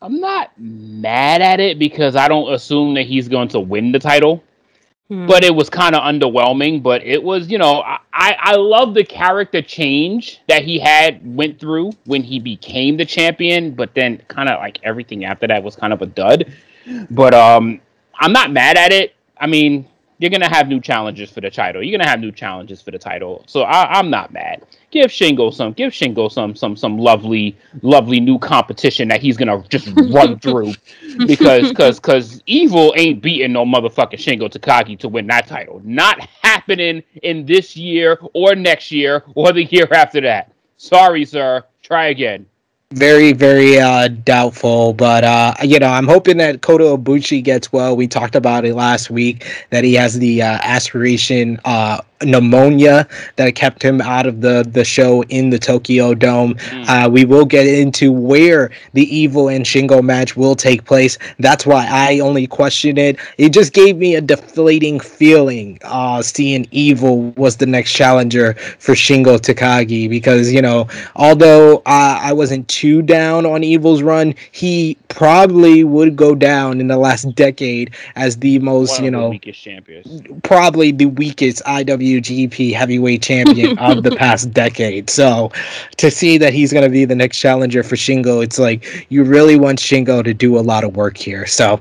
I'm not mad at it because I don't assume that he's going to win the title. Hmm. But it was kind of underwhelming. But it was, you know, I, I love the character change that he had went through when he became the champion. But then kind of like everything after that was kind of a dud. But um, I'm not mad at it. I mean, you're gonna have new challenges for the title. You're gonna have new challenges for the title. So I, am not mad. Give Shingo some. Give Shingo some some some lovely lovely new competition that he's gonna just run through because because because Evil ain't beating no motherfucking Shingo Takagi to win that title. Not happening in this year or next year or the year after that. Sorry, sir. Try again very very uh, doubtful but uh, you know i'm hoping that kota ibushi gets well. We talked about it last week that he has the uh, aspiration uh, pneumonia that kept him out of the the show in the Tokyo Dome. Mm. Uh, we will get into where the Evil and Shingo match will take place. That's why I only question it. It just gave me a deflating feeling uh, seeing Evil was the next challenger for Shingo Takagi because you know although I wasn't too down on Evil's run, he probably would go down in the last decade as the most you know weakest champions, probably the weakest IW IWGP Heavyweight Champion of the past decade. So to see that he's going to be the next challenger for Shingo, it's like you really want Shingo to do a lot of work here. So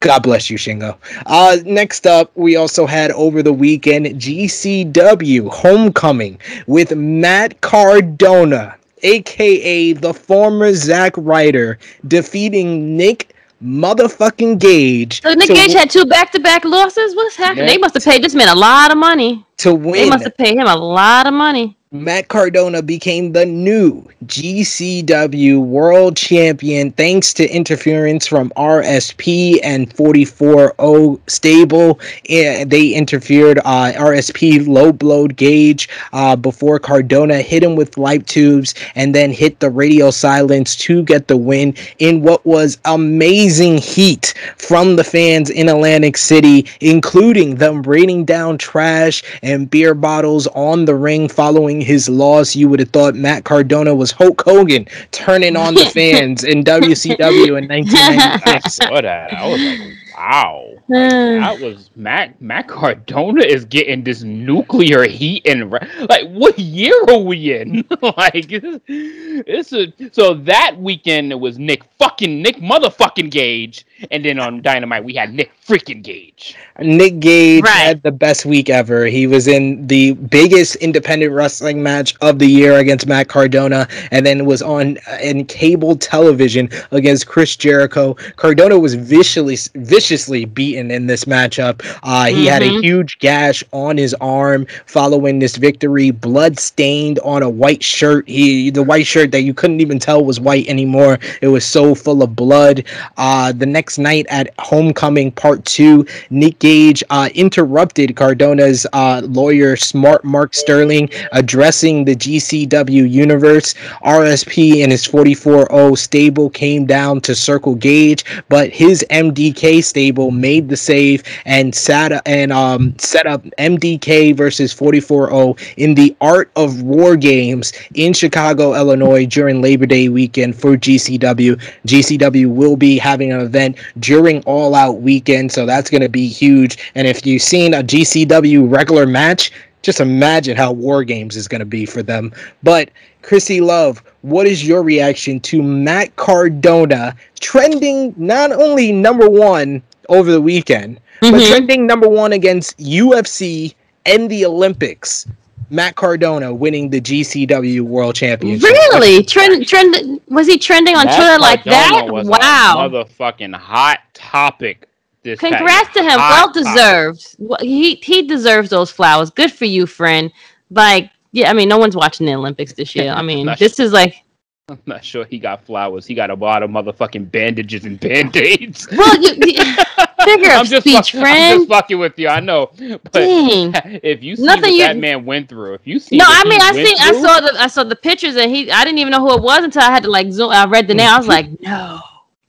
God bless you, Shingo. Uh, next up, we also had over the weekend GCW Homecoming with Matt Cardona, aka the former Zack Ryder, defeating Nick motherfucking Gage. So Nick Gage had two back to back losses. What's happening? They must have paid this man a lot of money to win. They must have paid him a lot of money. Matt Cardona became the new GCW World Champion thanks to interference from RSP and 44O Stable. They interfered. Uh, RSP low blowed Gage uh, before Cardona hit him with light tubes and then hit the radio silence to get the win in what was amazing heat from the fans in Atlantic City, including them raining down trash and beer bottles on the ring following his loss, you would have thought Matt Cardona was Hulk Hogan turning on the fans in WCW in 1996. What I was like, Wow, that was Matt. Matt Cardona is getting this nuclear heat and like, what year are we in? like, it's a so that weekend it was Nick fucking Nick motherfucking Gage, and then on Dynamite we had Nick freaking Gage. Nick Gage right. had the best week ever. He was in the biggest independent wrestling match of the year against Matt Cardona, and then was on uh, in cable television against Chris Jericho. Cardona was viciously viciously beaten in this matchup. Uh, he mm-hmm. had a mm-hmm. huge gash on his arm following this victory, blood stained on a white shirt. He the white shirt that you couldn't even tell was white anymore. It was so full of blood. Uh, the next night at Homecoming Part Two, Nick Gage uh, interrupted Cardona's uh, lawyer, Smart Mark Sterling, addressing the GCW universe. RSP and his 44O stable came down to circle Gage, but his MDK stable made the save and sat and um, set up MDK versus 44O in the Art of War games in Chicago, Illinois during Labor Day weekend for GCW. GCW will be having an event during All Out weekend, so that's going to be huge. And if you've seen a GCW regular match, just imagine how War Games is going to be for them. But Chrissy Love, what is your reaction to Matt Cardona trending not only number one over the weekend. Mm-hmm. But trending number one against UFC and the Olympics. Matt Cardona winning the GCW World Championship. Really? Trend trend was he trending on Matt Twitter like that? wow. motherfucking hot topic This Congrats to him. Well deserved. He he deserves those flowers. Good for you, friend. Like, yeah, I mean, no one's watching the Olympics this year. I mean, this is like I'm not sure he got flowers. He got a lot of motherfucking bandages and band-aids. Well, you, you figure I'm just speech, fuck, friend. I'm just fucking with you. I know, but Dang. if you see Nothing what you... that man went through, if you see, no, I mean, I seen, through... I saw the, I saw the pictures, and he, I didn't even know who it was until I had to like zoom. I read the name. I was like, no.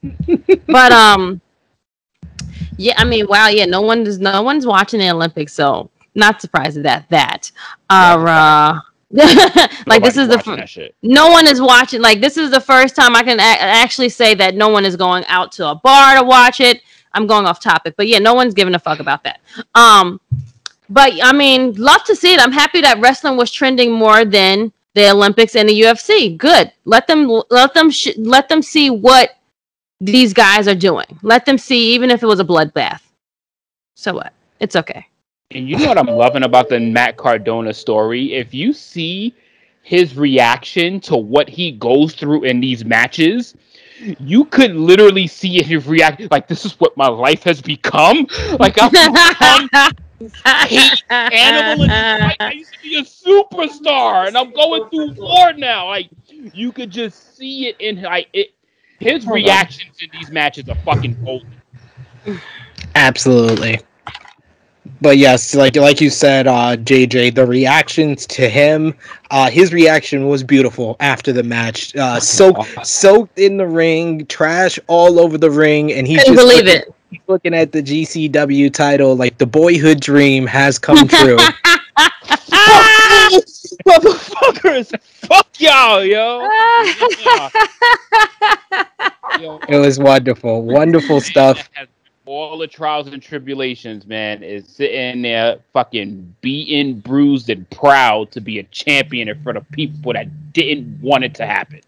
but um, yeah, I mean, wow, yeah, no one is, no one's watching the Olympics, so not surprised at that. That, uh, like this is the f- no one is watching. Like this is the first time I can a- actually say that no one is going out to a bar to watch it. I'm going off topic, but yeah, no one's giving a fuck about that. Um, but I mean, love to see it. I'm happy that wrestling was trending more than the Olympics and the UFC. Good. Let them let them sh- let them see what these guys are doing. Let them see, even if it was a bloodbath. So what? It's okay. And you know what I'm loving about the Matt Cardona story? If you see his reaction to what he goes through in these matches, you could literally see his react like this is what my life has become. Like I'm hate animal and I used to be a superstar and I'm going through war now. Like you could just see it in like it his reactions in these matches are fucking golden. Absolutely but yes, like like you said, uh, JJ, the reactions to him, uh, his reaction was beautiful after the match. Uh, soaked, soaked in the ring, trash all over the ring, and he's just believe looking, it. Looking at the GCW title like the boyhood dream has come true. Motherfuckers, fuck y'all, yo. It was wonderful, wonderful stuff all the trials and tribulations, man, is sitting there fucking beaten, bruised, and proud to be a champion in front of people that didn't want it to happen.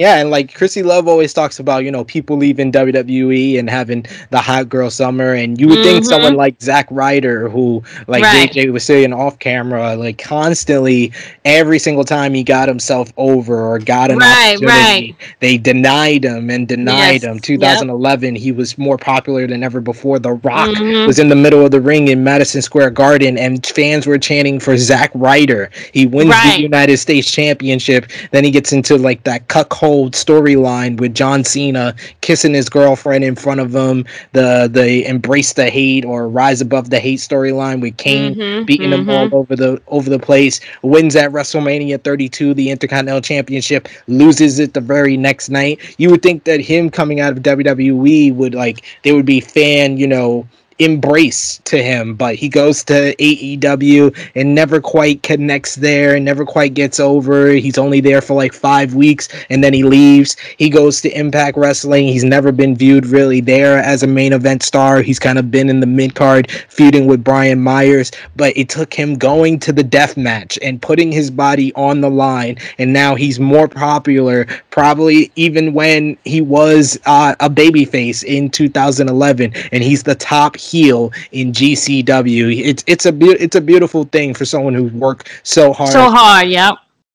Yeah, and like Krssi Love always talks about, you know, people leaving WWE and having the hot girl summer, and you would mm-hmm. think someone like Zack Ryder, who, like right. JJ was saying off camera, like constantly, every single time he got himself over or got an right, opportunity, right. they denied him and denied yes. him. 2011, yep. he was more popular than ever before. The Rock mm-hmm. was in the middle of the ring in Madison Square Garden, and fans were chanting for Zack Ryder. He wins right. the United States Championship, then he gets into like that cuckold whole storyline with John Cena kissing his girlfriend in front of him, the the embrace the hate or rise above the hate storyline with Kane mm-hmm, beating mm-hmm. him all over the over the place, wins at WrestleMania 32 the Intercontinental Championship, loses it the very next night. You would think that him coming out of WWE would like there would be fan, you know, embrace to him, but he goes to AEW and never quite connects there and never quite gets over. He's only there for like five weeks and then he leaves. He goes to Impact Wrestling. He's never been viewed really there as a main event star. He's kind of been in the mid card feuding with Brian Myers, but it took him going to the death match and putting his body on the line. And now he's more popular, probably even when he was uh, a babyface in 2011. And he's the top heel in GCW. It's it's a be- it's a beautiful thing for someone who worked so hard. So hard, yep.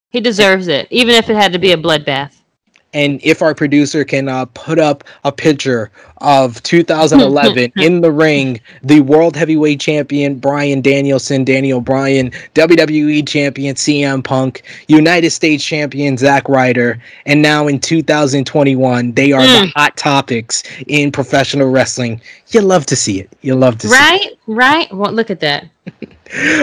He deserves it, even if it had to be a bloodbath. And if our producer can uh, put up a picture of 2011 in the ring, the World Heavyweight Champion Bryan Danielson, Daniel Bryan, WWE Champion CM Punk, United States Champion Zack Ryder, and now in 2021, they are mm. the hot topics in professional wrestling. You love to see it. You love to right? see it. Right? Right? Well, look at that.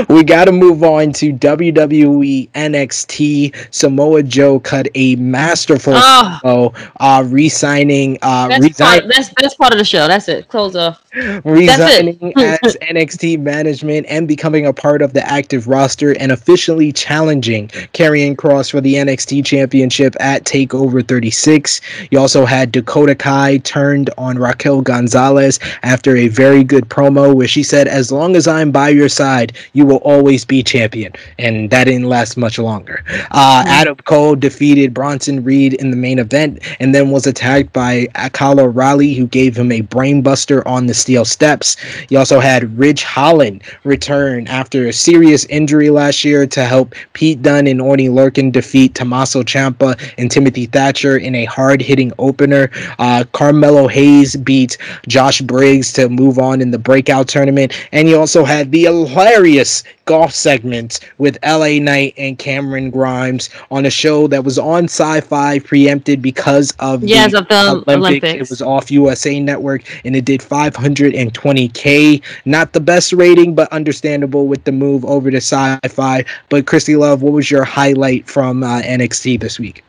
we got to move on to WWE NXT. Samoa Joe cut a masterful oh. uh, re-signing. Uh, that's, resign- part, that's, that's part of the show. That's it. Close off. Resigning as NXT management and becoming a part of the active roster and officially challenging Karrion Kross for the NXT Championship at Takeover 36. You also had Dakota Kai turned on Raquel Gonzalez after a very good promo where she said, "As long as I'm by your side." you will always be champion. And that didn't last much longer. Uh, mm-hmm. Adam Cole defeated Bronson Reed in the main event and then was attacked by Akala O'Reilly, who gave him a brainbuster on the steel steps. You also had Ridge Holland return after a serious injury last year to help Pete Dunne and Oney Lorcan defeat Tommaso Ciampa and Timothy Thatcher in a hard-hitting opener. Uh, Carmelo Hayes beat Josh Briggs to move on in the breakout tournament, and you also had the hilarious golf segments with LA Knight and Cameron Grimes on a show that was on Syfy preempted because of yes, the, of the Olympics. Olympics. It was off USA Network and it did 520k. Not the best rating, but understandable with the move over to Syfy. But Christy Love, what was your highlight from uh, NXT this week?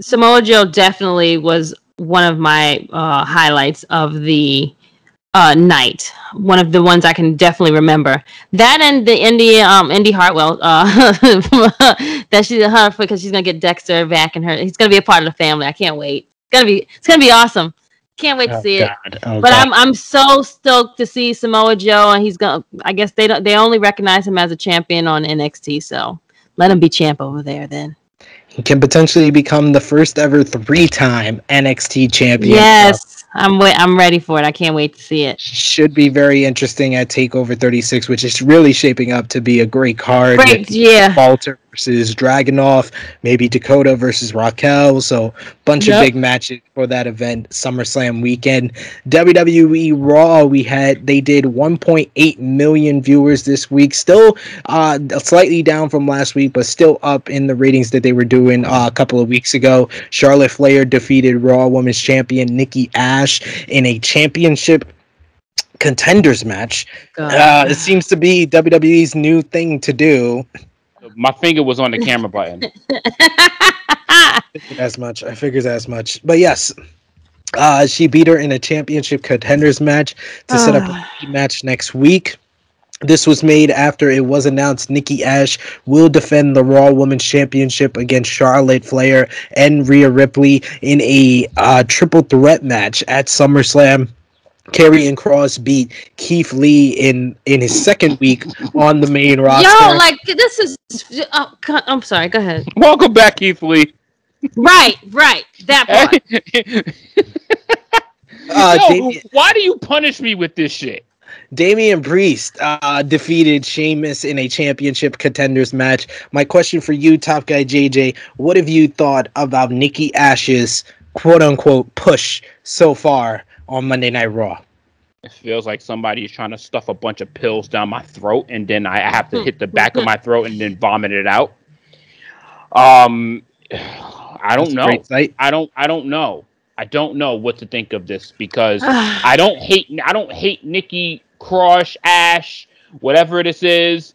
Samoa Joe definitely was one of my uh, highlights of the uh, night. One of the ones I can definitely remember. That and the Indi um Indi Hartwell uh that she's a her because she's gonna get Dexter back and her he's gonna be a part of the family. I can't wait. It's gonna be it's gonna be awesome. Can't wait to oh, see God. it. Oh, but God. I'm I'm so stoked to see Samoa Joe and he's gonna I guess they don't they only recognize him as a champion on NXT, so let him be champ over there then. He can potentially become the first ever three time NXT champion. Yes. I'm wait. I'm ready for it. I can't wait to see it. Should be very interesting at Takeover 36, which is really shaping up to be a great card. Great, yeah. Walter versus Dragunov, maybe Dakota versus Raquel. So bunch yep. of big matches for that event, SummerSlam weekend. WWE Raw, we had they did 1.8 million viewers this week. Still uh, slightly down from last week, but still up in the ratings that they were doing uh, a couple of weeks ago. Charlotte Flair defeated Raw Women's Champion Nikki Ash in a championship contenders match. Uh, it seems to be WWE's new thing to do my finger was on the camera button. as much. I figured as much. But yes, uh, she beat her in a championship contenders match to set up a ah. match next week. This was made after it was announced Nikki Ash will defend the Raw Women's Championship against Charlotte Flair and Rhea Ripley in a uh, triple threat match at SummerSlam. Karrion Kross beat Keith Lee in in his second week on the main roster. Yo, like this is. Oh, God, I'm sorry. Go ahead. Welcome back, Keith Lee. Right, right. That part. uh, Yo, Damien, why do you punish me with this shit? Damian Priest uh, defeated Sheamus in a championship contenders match. My question for you, Top Guy JJ, what have you thought about Nikki Ash's quote unquote push so far on Monday Night Raw. It feels like somebody is trying to stuff a bunch of pills down my throat, and then I have to hit the back of my throat and then vomit it out. Um, I don't That's know. I don't. I don't know. I don't know what to think of this because I don't hate. I don't hate Nikki Crush Ash, whatever this is,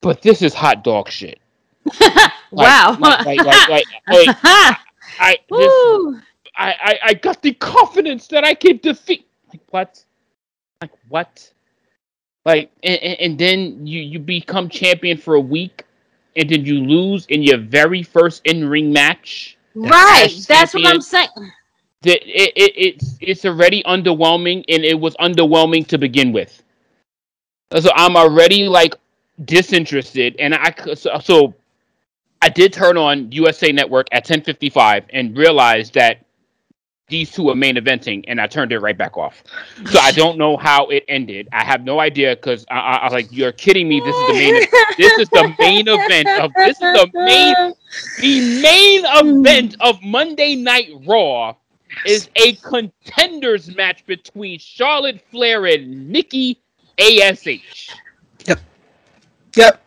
but this is hot dog shit. like, wow. Like, like, like, like, like I, this, I, I, I got the confidence that I can defeat. Like what? Like what? Like and, and then you you become champion for a week, and then you lose in your very first in ring match. Right. That's what I'm saying. That it, it, it's it's already underwhelming, and it was underwhelming to begin with. So I'm already like disinterested, and I so, so I did turn on USA Network at 10:55 and realized that these two are main eventing, and I turned it right back off. So I don't know how it ended. I have no idea because I, I, I, was like, "You're kidding me! This is the main. this is the main event of this is the main the main event of Monday Night Raw." Is a contenders match between Charlotte Flair and Nikki Ash. Yep. Yep.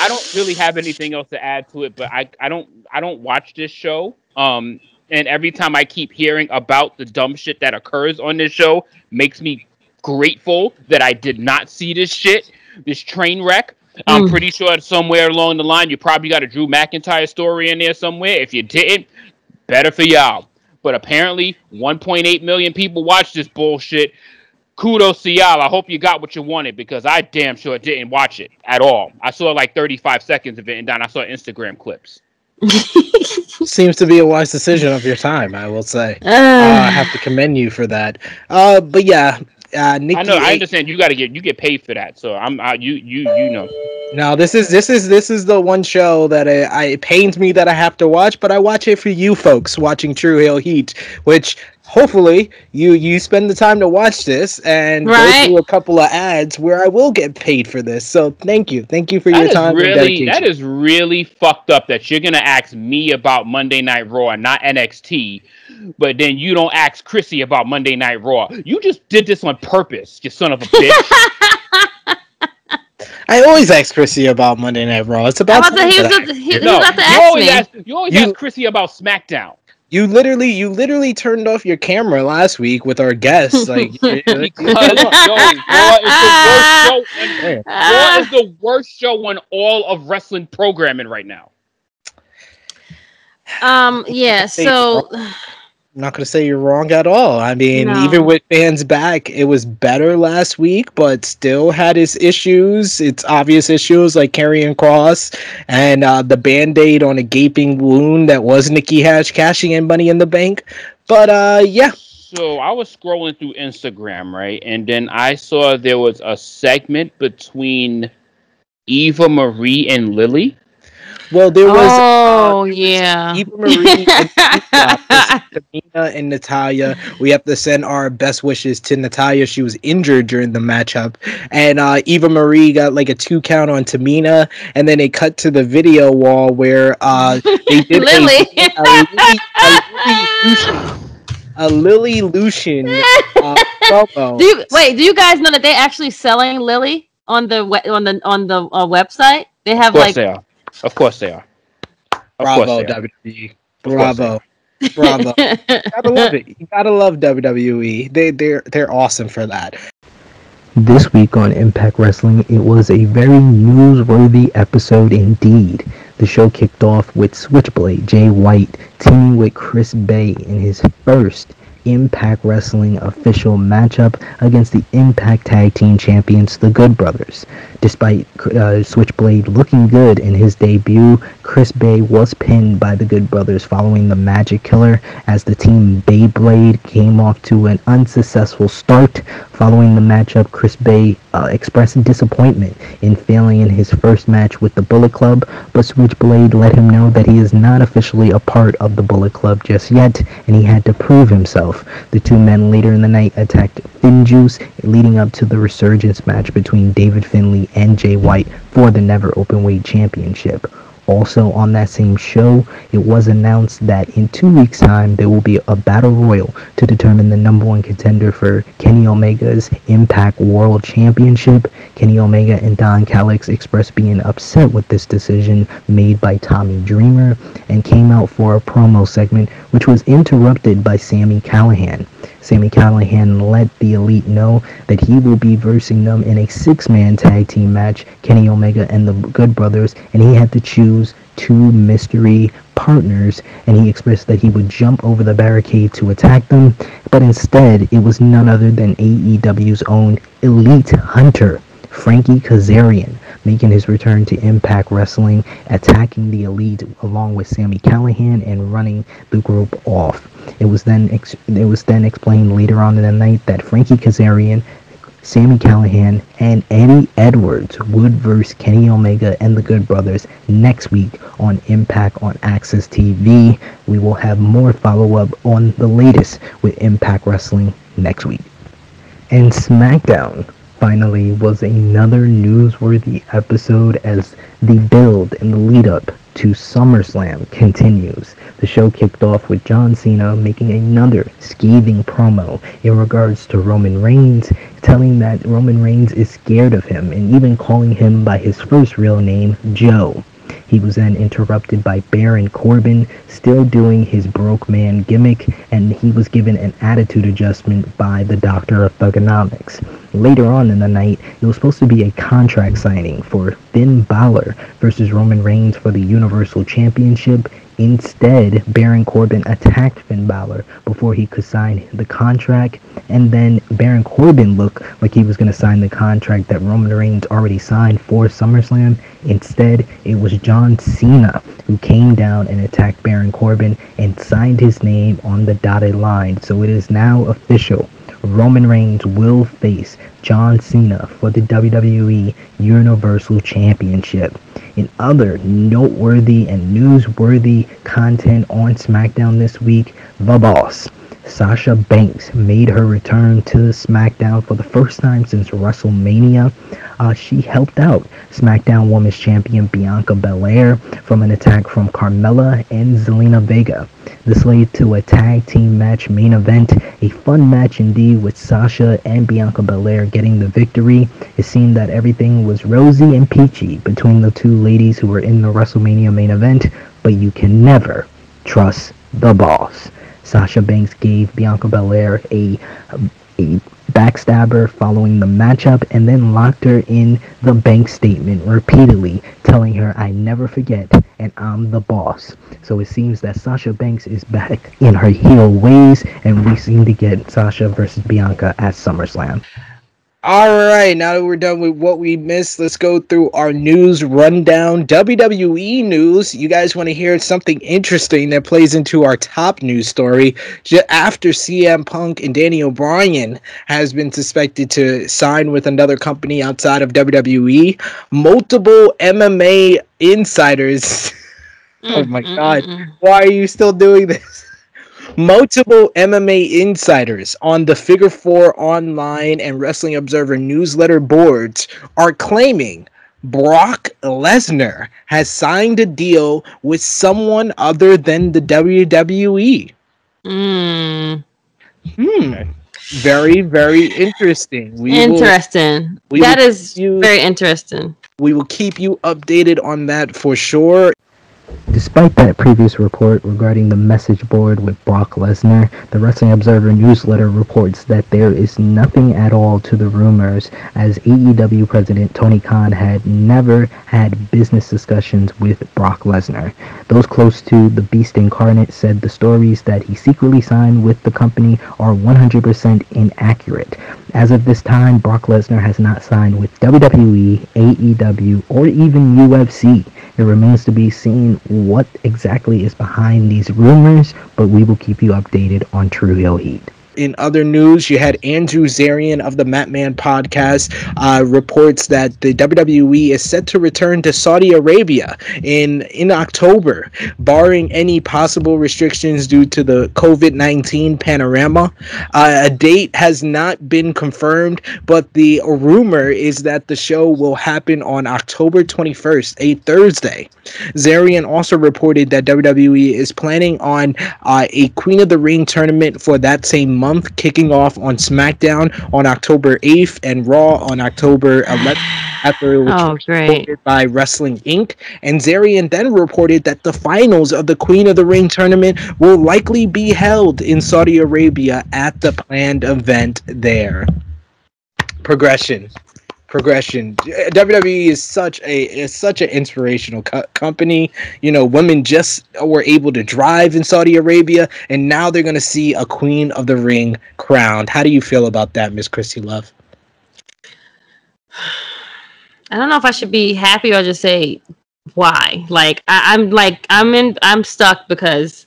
I don't really have anything else to add to it, but I, I don't I don't watch this show. Um, and every time I keep hearing about the dumb shit that occurs on this show makes me grateful that I did not see this shit, this train wreck. I'm mm. pretty sure somewhere along the line you probably got a Drew McIntyre story in there somewhere. If you didn't, better for y'all. But apparently, 1.8 million people watch this bullshit. Kudos to y'all. I hope you got what you wanted because I damn sure didn't watch it at all. I saw like 35 seconds of it and then I saw Instagram clips. Seems to be a wise decision of your time, I will say. Uh, uh, I have to commend you for that. Uh, but yeah, uh, Nikki I know. I understand. You got to get you get paid for that. So I'm uh, you you you know. No, this is this is this is the one show that I, I it pains me that I have to watch, but I watch it for you folks watching True Heel Heat, which hopefully you you spend the time to watch this and right. go through a couple of ads where I will get paid for this. So thank you, thank you for that your time. Really, that is really fucked up that you're gonna ask me about Monday Night Raw and not NXT, but then you don't ask Chrissy about Monday Night Raw. You just did this on purpose, you son of a bitch. I always ask Chrissy about Monday Night Raw. It's about. he was, about to, he, no, about to ask you always me. Ask, you always you, ask Chrissy about SmackDown. You literally, you literally turned off your camera last week with our guests. Like, because Raw, is Raw is the worst show on all of wrestling programming right now. Um. Yeah. So. I'm not going to say you're wrong at all. I mean, no. even with fans back, it was better last week, but still had its issues, its obvious issues like Karrion Kross and uh, the band aid on a gaping wound that was Nikki Ash cashing in money in the bank. But uh, yeah. So I was scrolling through Instagram, right? And then I saw there was a segment between Eva Marie and Lily well, there was. Oh uh, yeah. Eva Marie, and Tamina, and Natalya. We have to send our best wishes to Natalya. She was injured during the matchup, and uh, Eva Marie got like a two count on Tamina, and then they cut to the video wall where uh, they did Lily. A, a, Lily, a, a Lily Lucian uh, promo. Do you, wait, do you guys know that they're actually selling Lily on the on the on the uh, website? They have like they of course they are. Of Bravo, WWE. Bravo. Bravo. you gotta love it. You gotta love WWE. They they're they're awesome for that. This week on Impact Wrestling, it was a very newsworthy episode indeed. The show kicked off with Switchblade Jay White teaming with Chris Bey in his first Impact Wrestling official matchup against the Impact Tag Team Champions, the Good Brothers. Despite uh, Switchblade looking good in his debut, Chris Bey was pinned by the Good Brothers following the Magic Killer as the team Beyblade came off to an unsuccessful start. Following the matchup, Chris Bey uh, expressed disappointment in failing in his first match with the Bullet Club, but Switchblade let him know that he is not officially a part of the Bullet Club just yet, and he had to prove himself. The two men later in the night attacked FinJuice, leading up to the resurgence match between David Finlay and Jay White for the Never Openweight Championship. Also on that same show, it was announced that in two weeks' time there will be a battle royal to determine the number one contender for Kenny Omega's Impact World Championship. Kenny Omega and Don Callis expressed being upset with this decision made by Tommy Dreamer and came out for a promo segment which was interrupted by Sami Callihan. Sami Callihan let the Elite know that he will be versing them in a six-man tag team match, Kenny Omega and the Good Brothers, and he had to choose two mystery partners, and he expressed that he would jump over the barricade to attack them, but instead it was none other than AEW's own Elite Hunter, Frankie Kazarian, making his return to Impact Wrestling, attacking the Elite along with Sami Callihan and running the group off. It was then ex- it was then explained later on in the night that Frankie Kazarian, Sammy Callihan, and Eddie Edwards would verse Kenny Omega and the Good Brothers next week on Impact on AXS TV. We will have more follow up on the latest with Impact Wrestling next week. And SmackDown finally was another newsworthy episode as the build and the lead up to SummerSlam continues. The show kicked off with John Cena making another scathing promo in regards to Roman Reigns, telling that Roman Reigns is scared of him and even calling him by his first real name, Joe. He was then interrupted by Baron Corbin, still doing his broke man gimmick, and he was given an attitude adjustment by the Doctor of Thuganomics. Later on in the night, it was supposed to be a contract signing for Finn Balor versus Roman Reigns for the Universal Championship, Instead, Baron Corbin attacked Finn Balor before he could sign the contract, and then Baron Corbin looked like he was going to sign the contract that Roman Reigns already signed for SummerSlam. Instead, it was John Cena who came down and attacked Baron Corbin and signed his name on the dotted line. So it is now official. Roman Reigns will face John Cena for the WWE Universal Championship. In other noteworthy and newsworthy content on SmackDown this week, The Boss Sasha Banks made her return to SmackDown for the first time since WrestleMania. Uh, she helped out SmackDown Women's Champion Bianca Belair from an attack from Carmella and Zelina Vega. This led to a tag team match main event, a fun match indeed with Sasha and Bianca Belair getting the victory. It seemed that everything was rosy and peachy between the two ladies who were in the WrestleMania main event, but you can never trust the boss. Sasha Banks gave Bianca Belair a, a backstabber following the matchup and then locked her in the bank statement repeatedly, telling her, I never forget and I'm the boss. So it seems that Sasha Banks is back in her heel ways and we seem to get Sasha versus Bianca at SummerSlam. All right, now that we're done with what we missed, let's go through our news rundown. WWE news. You guys want to hear something interesting that plays into our top news story? After CM Punk and Daniel Bryan has been suspected to sign with another company outside of WWE, multiple MMA insiders. oh my mm, god, mm, mm, why are you still doing this? Multiple MMA insiders on the Figure 4 Online and Wrestling Observer newsletter boards are claiming Brock Lesnar has signed a deal with someone other than the WWE. Mm. Hmm. Very, very interesting. We interesting. Will, that is you, very interesting. We will keep you updated on that for sure. Despite that previous report regarding the message board with Brock Lesnar, the Wrestling Observer newsletter reports that there is nothing at all to the rumors, as AEW President Tony Khan had never had business discussions with Brock Lesnar. Those close to the Beast Incarnate said the stories that he secretly signed with the company are 100% inaccurate. As of this time, Brock Lesnar has not signed with WWE, AEW, or even UFC. It remains to be seen what exactly is behind these rumors, but we will keep you updated on True Heel Heat in other news, you had Andrew Zarian of the Matman podcast uh, reports that the WWE is set to return to Saudi Arabia in in October, barring any possible restrictions due to the COVID nineteen panorama. Uh, a date has not been confirmed, but the rumor is that the show will happen on October twenty first, a Thursday. Zarian also reported that WWE is planning on uh, a Queen of the Ring tournament for that same month, kicking off on SmackDown on October 8th and Raw on October 11th. After which oh, was reported by Wrestling Inc. And Zarian then reported that the finals of the Queen of the Ring tournament will likely be held in Saudi Arabia at the planned event there. Progression progression. WWE is such a is such an inspirational co- company. You know, women just were able to drive in Saudi Arabia, and now they're going to see a Queen of the Ring crowned. How do you feel about that, Miss Christy Love? I don't know if I should be happy or just say why. Like I, I'm like I'm in I'm stuck because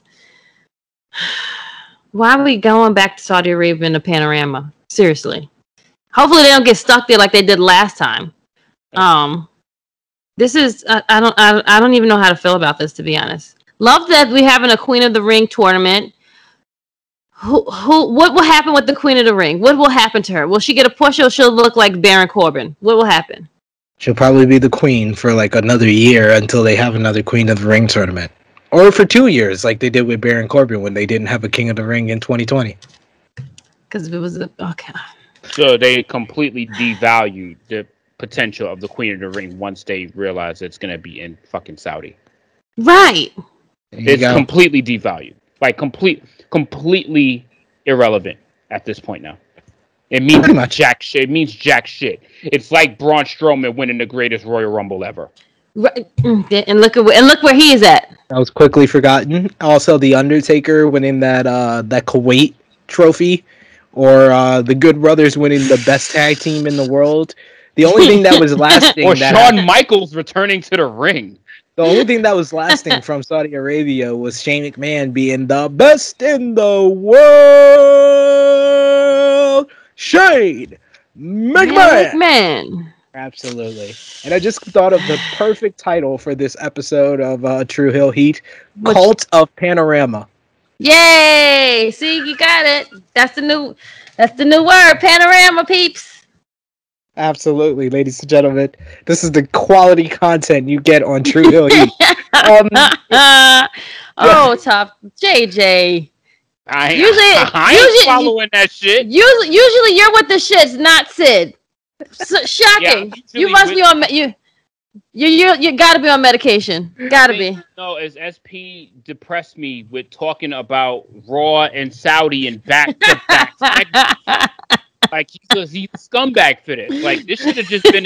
why are we going back to Saudi Arabia in a panorama? Seriously. Hopefully they don't get stuck there like they did last time. Um, this is I, I don't I, I don't even know how to feel about this to be honest. Love that we having a Queen of the Ring tournament. Who, who, what will happen with the Queen of the Ring? What will happen to her? Will she get a push or she'll look like Baron Corbin? What will happen? She'll probably be the queen for like another year until they have another Queen of the Ring tournament. Or for two years, like they did with Baron Corbin when they didn't have a King of the Ring in 2020. Because if it was a okay. So they completely devalued the potential of the Queen of the Ring once they realized it's going to be in fucking Saudi. Right. It's go. completely devalued. Like complete, completely irrelevant at this point now. It means Pretty much. jack shit. It means jack shit. It's like Braun Strowman winning the greatest Royal Rumble ever. Right. Mm, and look at and look where he is at. That was quickly forgotten. Also, the Undertaker winning that uh that Kuwait trophy or uh, the Good Brothers winning the best tag team in the world. The only thing that was lasting, or Shawn happened, Michaels returning to the ring. The only thing that was lasting from Saudi Arabia was Shane McMahon being the best in the world. Shane McMahon. McMahon. Absolutely. And I just thought of the perfect title for this episode of uh, True Heel Heat Which, Cult of Panorama. Yay! See, you got it. That's the new that's the new word, panorama peeps. Absolutely, ladies and gentlemen. This is the quality content you get on True Heel Heat. um, oh, top JJ. I, usually, I ain't usually, following that shit. Usually, usually you're with the shits, not Sid. So, shocking. Yeah, you must be on you. You you you got to be on medication. Got to be. No, as SP depressed me with talking about Raw and Saudi and back to back. like he's a, he's a scumbag for this. Like this should have just been.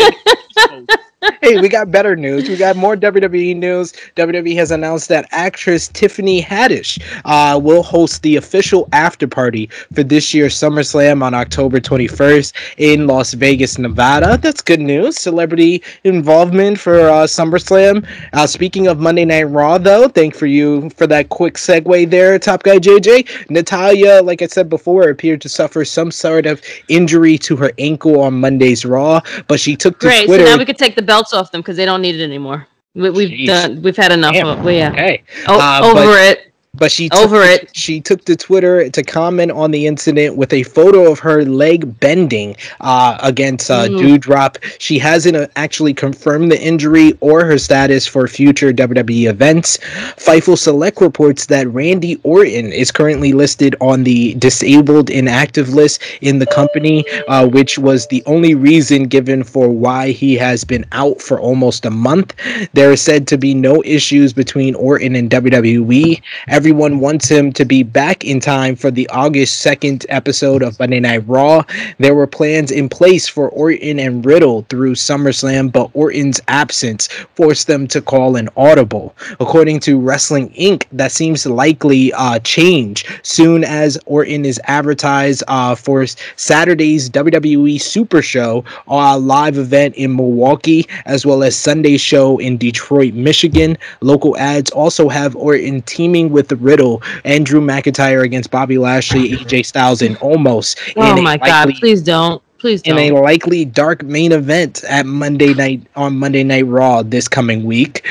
hey, we got better news. We got more WWE news. WWE has announced that actress Tiffany Haddish uh, will host the official after party for this year's SummerSlam on October 21st in Las Vegas, Nevada. That's good news. Celebrity involvement for uh, SummerSlam. Uh, speaking of Monday Night Raw, though, thank for you for that quick segue there, Top Guy JJ. Natalya, like I said before, appeared to suffer some sort of injury to her ankle on Monday's Raw, but she took to Great, Twitter. So now we could take the belts off them because they don't need it anymore. We, have done. We've had enough. Damn. Of, well, yeah. Okay. O- uh, over but, it. But she took, over it. She took to Twitter to comment on the incident with a photo of her leg bending uh, against uh, mm. Doudrop. She hasn't uh, actually confirmed the injury or her status for future WWE events. Fightful Select reports that Randy Orton is currently listed on the disabled inactive list in the company, uh, which was the only reason given for why he has been out for almost a month. There is said to be no issues between Orton and WWE everyone wants him to be back in time for the August 2nd episode of Monday Night Raw. There were plans in place for Orton and Riddle through SummerSlam, but Orton's absence forced them to call an audible. According to Wrestling Inc., that seems likely uh, change soon as Orton is advertised uh, for Saturday's WWE Super Show, a live event in Milwaukee, as well as Sunday's show in Detroit, Michigan. Local ads also have Orton teaming with the Riddle and Drew McIntyre against Bobby Lashley, AJ Styles, and almost. Oh my likely, God! Please don't. Please don't. In a likely dark main event at Monday night on Monday Night Raw this coming week.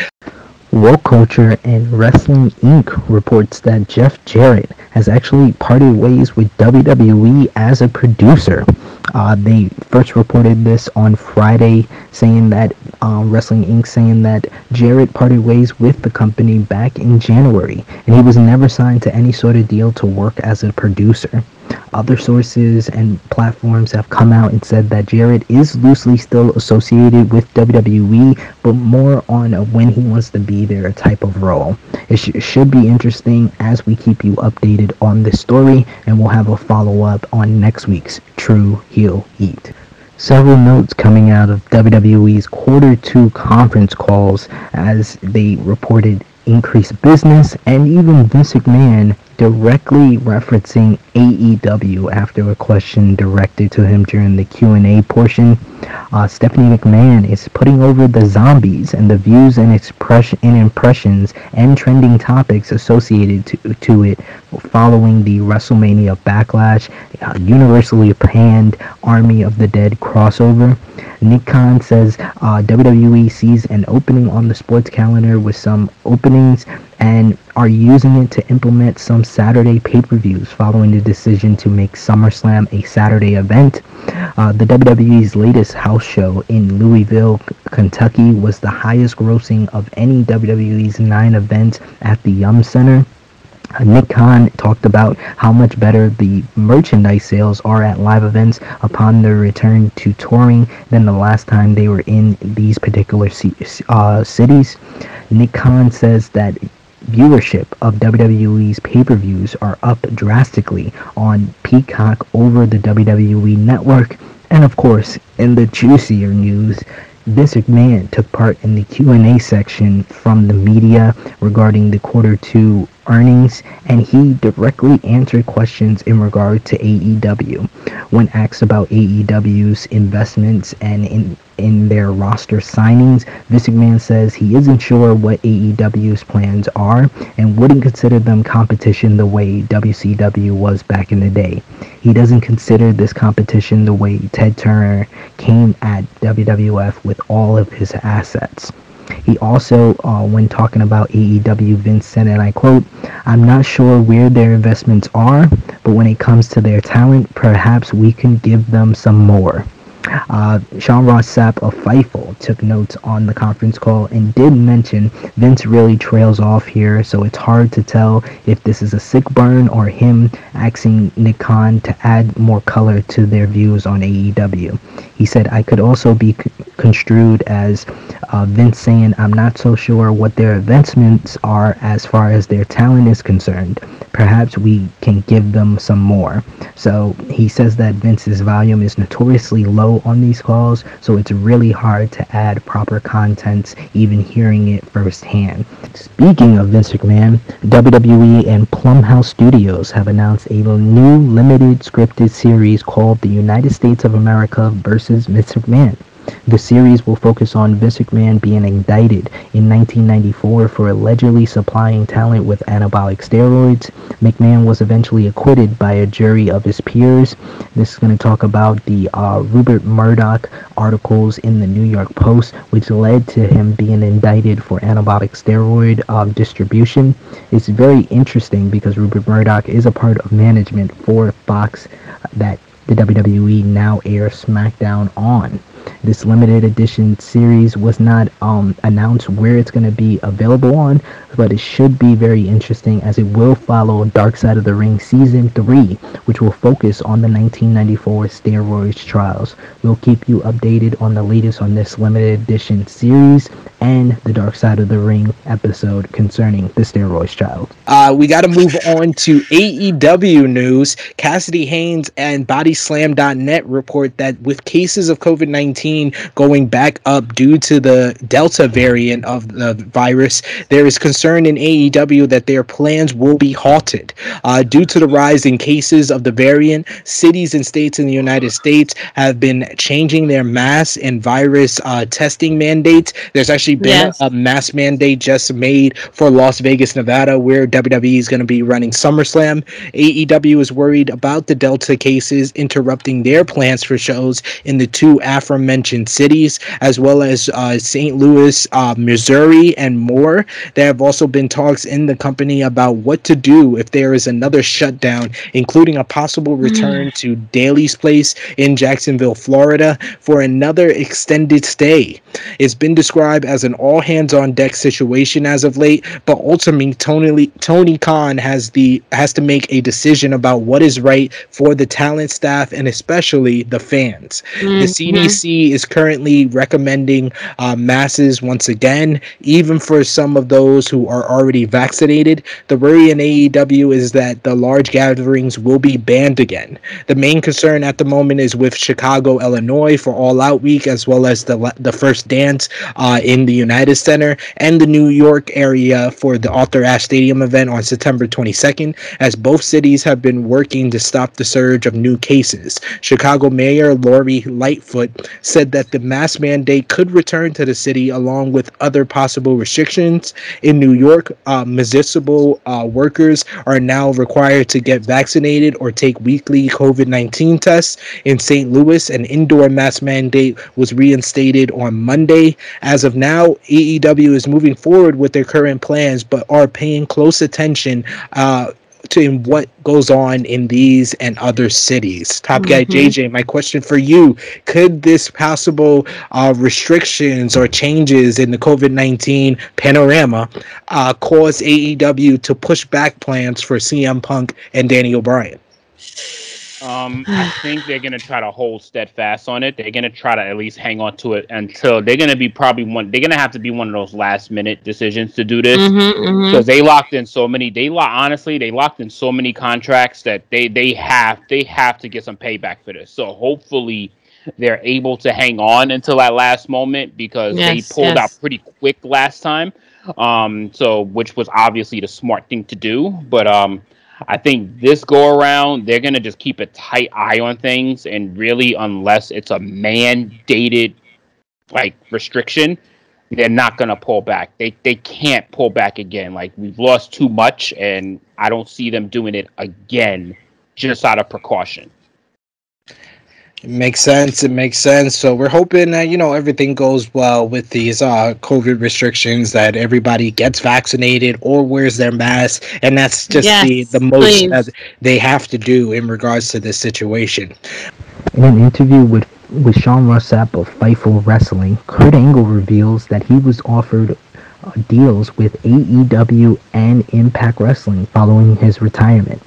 Woke Culture and Wrestling Inc. reports that Jeff Jarrett has actually parted ways with WWE as a producer. Uh, they first reported this on Friday, saying that um, Wrestling Inc. saying that Jarrett parted ways with the company back in January, and he was never signed to any sort of deal to work as a producer. Other sources and platforms have come out and said that Jarrett is loosely still associated with WWE, but more on a when he wants to be there type of role. It sh- should be interesting as we keep you updated on this story, and we'll have a follow up on next week's True Heel Heat several notes coming out of WWE's quarter two conference calls as they reported increased business and even Vince McMahon directly referencing AEW after a question directed to him during the Q&A portion. Uh, Stephanie McMahon is putting over the zombies and the views and expression and impressions and trending topics associated to, to it following the WrestleMania Backlash, uh, universally panned Army of the Dead crossover. Nick Khan says uh, WWE sees an opening on the sports calendar with some openings and are using it to implement some Saturday pay-per-views following the decision to make SummerSlam a Saturday event. Uh, the WWE's latest house show in Louisville, Kentucky was the highest grossing of any WWE's nine events at the Yum Center. Uh, Nick Khan talked about how much better the merchandise sales are at live events upon their return to touring than the last time they were in these particular uh, cities. Nick Khan says that viewership of WWE's pay-per-views are up drastically on Peacock over the WWE network. And of course, in the juicier news, Vince McMahon took part in the Q&A section from the media regarding the quarter two earnings, and he directly answered questions in regard to AEW. When asked about AEW's investments and in in their roster signings. McMahon says he isn't sure what AEW's plans are and wouldn't consider them competition the way WCW was back in the day. He doesn't consider this competition the way Ted Turner came at WWF with all of his assets. He also, uh, when talking about AEW, Vince said, and I quote, I'm not sure where their investments are, but when it comes to their talent, perhaps we can give them some more. Uh, Sean Ross Sapp of Fightful took notes on the conference call and did mention Vince really trails off here, so it's hard to tell if this is a sick burn or him asking Nick Khan to add more color to their views on AEW. He said, I could also be c- construed as uh, Vince saying, I'm not so sure what their advancements are as far as their talent is concerned. Perhaps we can give them some more. So he says that Vince's volume is notoriously low on these calls, so it's really hard to add proper content even hearing it firsthand. Speaking of Vince McMahon, WWE and Blumhouse Studios have announced a new limited scripted series called The United States of America vs. Vince McMahon. The series will focus on Vince McMahon being indicted in 1994 for allegedly supplying talent with anabolic steroids. McMahon was eventually acquitted by a jury of his peers. This is going to talk about the uh, Rupert Murdoch articles in the New York Post, which led to him being indicted for anabolic steroid uh, distribution. It's very interesting because Rupert Murdoch is a part of management for Fox that the WWE now airs SmackDown on. This limited edition series was not um, announced where it's going to be available on, but it should be very interesting as it will follow Dark Side of the Ring Season 3, which will focus on the 1994 steroids trials. We'll keep you updated on the latest on this limited edition series and the Dark Side of the Ring episode concerning the steroids child. Uh, we got to move on to AEW news. Cassidy Haynes and BodySlam.net report that with cases of COVID 19 going back up due to the Delta variant of the virus, there is concern in AEW that their plans will be halted. Uh, due to the rise in cases of the variant, cities and states in the United States have been changing their mass and virus uh, testing mandates. There's actually been yes. a mass mandate just made for Las Vegas, Nevada, where WWE is going to be running SummerSlam. AEW is worried about the Delta cases interrupting their plans for shows in the two aforementioned cities, as well as uh, St. Louis, uh, Missouri, and more. There have also been talks in the company about what to do if there is another shutdown, including a possible mm. return mm. to Daly's Place in Jacksonville, Florida, for another extended stay. It's been described as an all hands on deck situation as of late, but ultimately Tony Tony Khan has the has to make a decision about what is right for the talent staff and especially the fans. Mm-hmm. The CDC is currently recommending uh, masses once again, even for some of those who are already vaccinated. The worry in AEW is that the large gatherings will be banned again. The main concern at the moment is with Chicago, Illinois for All Out Week, as well as the the first dance uh, in the United Center and the New York area for the Arthur Ashe Stadium event on September 22nd, as both cities have been working to stop the surge of new cases. Chicago Mayor Lori Lightfoot said that the mask mandate could return to the city along with other possible restrictions in New York, uh, municipal uh, workers are now required to get vaccinated or take weekly COVID 19 tests. In St. Louis, an indoor mask mandate was reinstated on Monday. As of now, AEW is moving forward with their current plans, but are paying close attention uh, to what goes on in these and other cities. Top guy mm-hmm. JJ, my question for you: Could this possible uh, restrictions or changes in the COVID nineteen panorama uh, cause AEW to push back plans for CM Punk and Daniel Bryan? Um, I think they're gonna try to hold steadfast on it. They're gonna try to at least hang on to it until they're gonna be probably one. They're gonna have to be one of those last minute decisions to do this because mm-hmm, mm-hmm. they locked in so many. They lock honestly, they locked in so many contracts that they they have they have to get some payback for this. So hopefully they're able to hang on until that last moment because yes, they pulled yes. out pretty quick last time. Um, so which was obviously the smart thing to do, but um, I think this go around they're gonna just keep a tight eye on things, and really, unless it's a mandated like restriction, they're not gonna pull back. They they can't pull back again. Like we've lost too much, and I don't see them doing it again just out of precaution. It makes sense. It makes sense. So we're hoping that you know everything goes well with these uh, COVID restrictions. That everybody gets vaccinated or wears their mask, and that's just yes, the the most please. that they have to do in regards to this situation. In an interview with with Sean Ross Sapp of Fightful Wrestling, Kurt Angle reveals that he was offered uh, deals with AEW and Impact Wrestling following his retirement.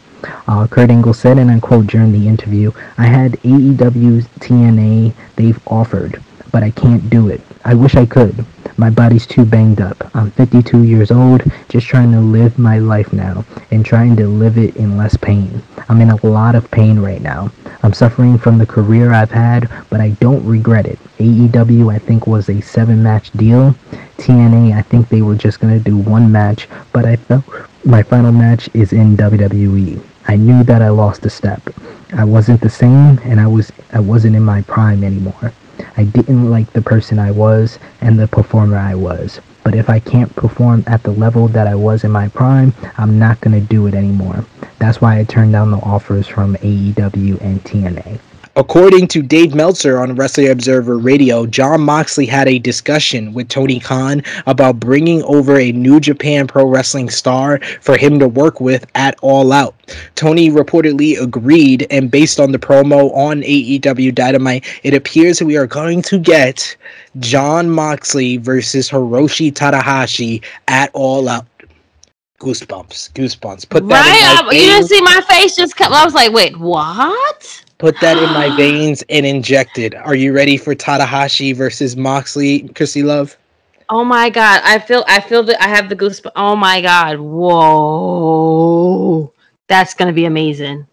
Uh, Kurt Angle said, and I quote during the interview, I had AEW's TNA they've offered, but I can't do it. I wish I could. My body's too banged up. I'm 52 years old, just trying to live my life now and trying to live it in less pain. I'm in a lot of pain right now. I'm suffering from the career I've had, but I don't regret it. AEW, I think, was a seven match deal. TNA, I think they were just going to do one match, but I felt my final match is in WWE. I knew that I lost a step. I wasn't the same and I was I wasn't in my prime anymore. I didn't like the person I was and the performer I was. But if I can't perform at the level that I was in my prime, I'm not going to do it anymore. That's why I turned down the offers from AEW and TNA. According to Dave Meltzer on Wrestling Observer Radio, Jon Moxley had a discussion with Tony Khan about bringing over a New Japan Pro Wrestling star for him to work with at All Out. Tony reportedly agreed, and based on the promo on AEW Dynamite, it appears we are going to get Jon Moxley versus Hiroshi Tanahashi at All Out goosebumps, goosebumps. Put that right. you didn't see my face just come. I was like, wait, what? Put that in my veins and inject it. Are you ready for Tanahashi versus Moxley, Krssi Love? Oh my god, I feel I feel that I have the goosebumps. Oh my god, whoa, that's gonna be amazing.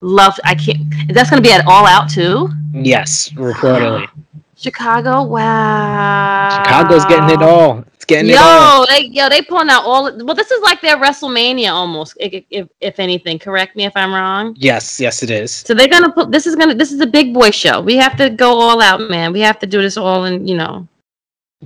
Love, I can't. That's gonna be at All Out too. Yes, reportedly. Chicago, mm. wow. Chicago's getting it all. It's getting yo, it all. They, yo, they pulling out all. Well, this is like their WrestleMania almost, if, if, if anything. Correct me if I'm wrong. Yes, yes, it is. So they're gonna put. This is gonna. This is a big boy show. We have to go all out, man. We have to do this all, and you know,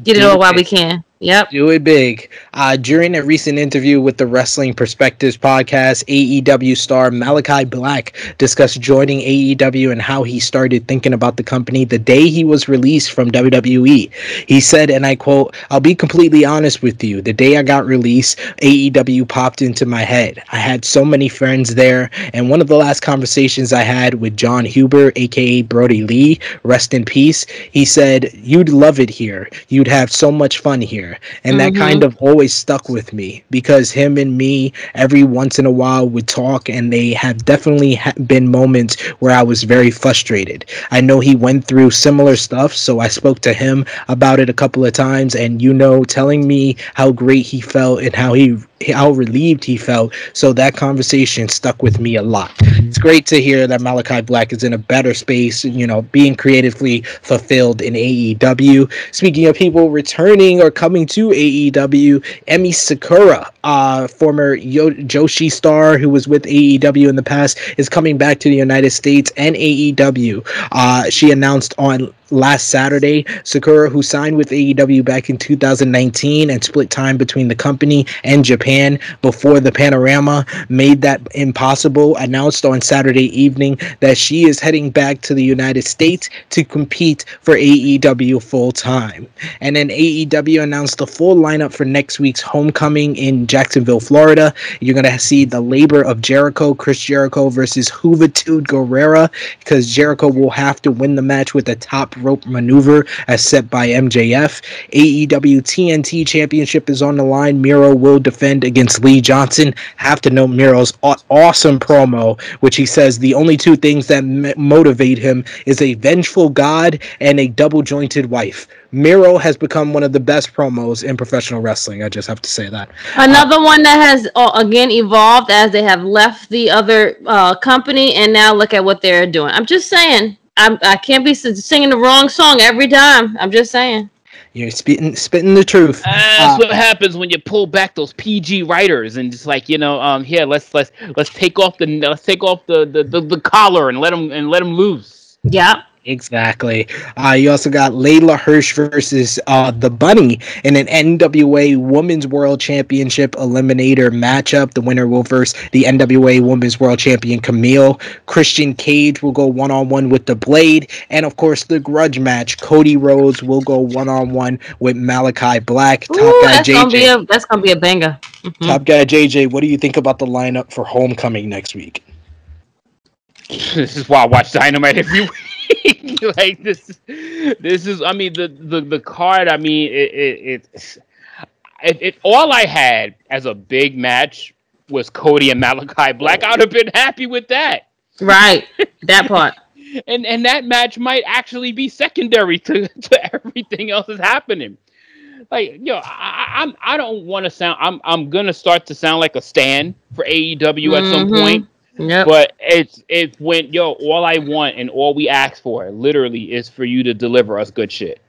get it all while we can. Yep. Do it big. Uh, during a recent interview with the Wrestling Perspectives podcast, AEW star Malakai Black discussed joining AEW and how he started thinking about the company the day he was released from WWE. He said, and I quote, I'll be completely honest with you. The day I got released, AEW popped into my head. I had so many friends there, and one of the last conversations I had with Jon Huber, aka Brodie Lee, rest in peace, he said, You'd love it here. You'd have so much fun here And mm-hmm. that kind of always stuck with me because him and me every once in a while would talk, and they have definitely ha- been moments where I was very frustrated. I know he went through similar stuff, so I spoke to him about it a couple of times, and you know, telling me how great he felt and how he how relieved he felt. So that conversation stuck with me a lot. It's great to hear that Malakai Black is in a better space, you know, being creatively fulfilled in AEW. Speaking of people returning or coming to AEW, Emi Sakura, uh, former Yo- Joshi star who was with AEW in the past, is coming back to the United States and AEW. Uh, she announced on last Saturday. Sakura, who signed with AEW back in 2019 and split time between the company and Japan before the panorama made that impossible, announced on Saturday evening that she is heading back to the United States to compete for AEW full time. And then AEW announced the full lineup for next week's homecoming in Jacksonville, Florida. You're going to see the labor of Jericho, Chris Jericho versus Juventud Guerrera, because Jericho will have to win the match with a top rope maneuver as set by MJF. AEW TNT Championship is on the line. Miro will defend against Lee Johnson. Have to note Miro's awesome promo, which he says the only two things that m- motivate him is a vengeful god and a double jointed wife. Miro has become one of the best promos in professional wrestling. I just have to say that. Another uh, one that has uh, again evolved as they have left the other uh, company and now look at what they're doing. I'm just saying. I'm, I can't be singing the wrong song every time. I'm just saying. You're spitting spitting the truth. Uh, that's uh, what happens when you pull back those PG writers and just like you know, um, here let's let's let's take off the let's take off the the, the, the collar and let them and let them loose. Yeah. Exactly. Uh, you also got Leyla Hirsch versus uh, the Bunny in an NWA Women's World Championship Eliminator matchup. The winner will verse the NWA Women's World Champion Kamille. Christian Cage will go one on one with the Blade, and of course the Grudge match. Cody Rhodes will go one on one with Malakai Black. Top Ooh, guy that's JJ. Gonna be a, that's gonna be a banger. Mm-hmm. Top guy JJ. What do you think about the lineup for Homecoming next week? This is why I watch Dynamite every week. like this, this is. I mean, the the the card. I mean, it it, it it, it, all I had as a big match was Cody and Malakai Black. I'd have been happy with that. Right, that part. and and that match might actually be secondary to, to everything else that's happening. Like, yo, I, I'm I don't want to sound. I'm I'm gonna start to sound like a stand for AEW mm-hmm. at some mm-hmm. point. Yep. But it's it's when yo, all I want and all we ask for literally is for you to deliver us good shit.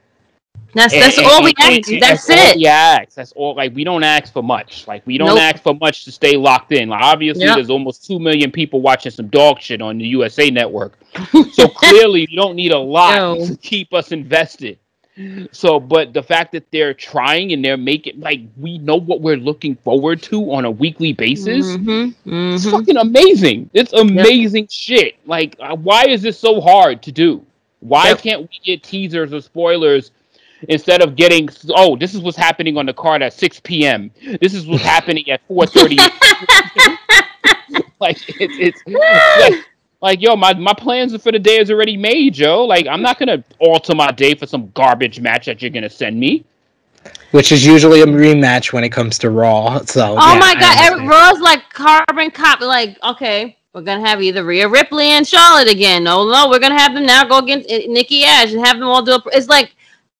That's that's and, all and, we ask. That's, that's it. ask. That's all. Like we don't ask for much. Like we don't nope. ask for much to stay locked in. Like obviously, yep. there's almost two million people watching some dog shit on the USA Network. so clearly, you don't need a lot no. to keep us invested. So, but the fact that they're trying and they're making like we know what we're looking forward to on a weekly basis, mm-hmm, mm-hmm. it's fucking amazing. It's amazing yep. shit. Like, uh, why is this so hard to do? Why yep. can't we get teasers or spoilers instead of getting oh this is what's happening on the card at 6 p.m this is what's happening at 4.30 like it's it's like, like, yo, my, my plans for the day is already made, Joe. Like, I'm not gonna alter my day for some garbage match that you're gonna send me. Which is usually a rematch when it comes to Raw. So Oh yeah, my god, every, Raw's like carbon copy like, okay, we're gonna have either Rhea Ripley and Charlotte again. No, no, we're gonna have them now go against eh, Nikki Ash and have them all do it. It's like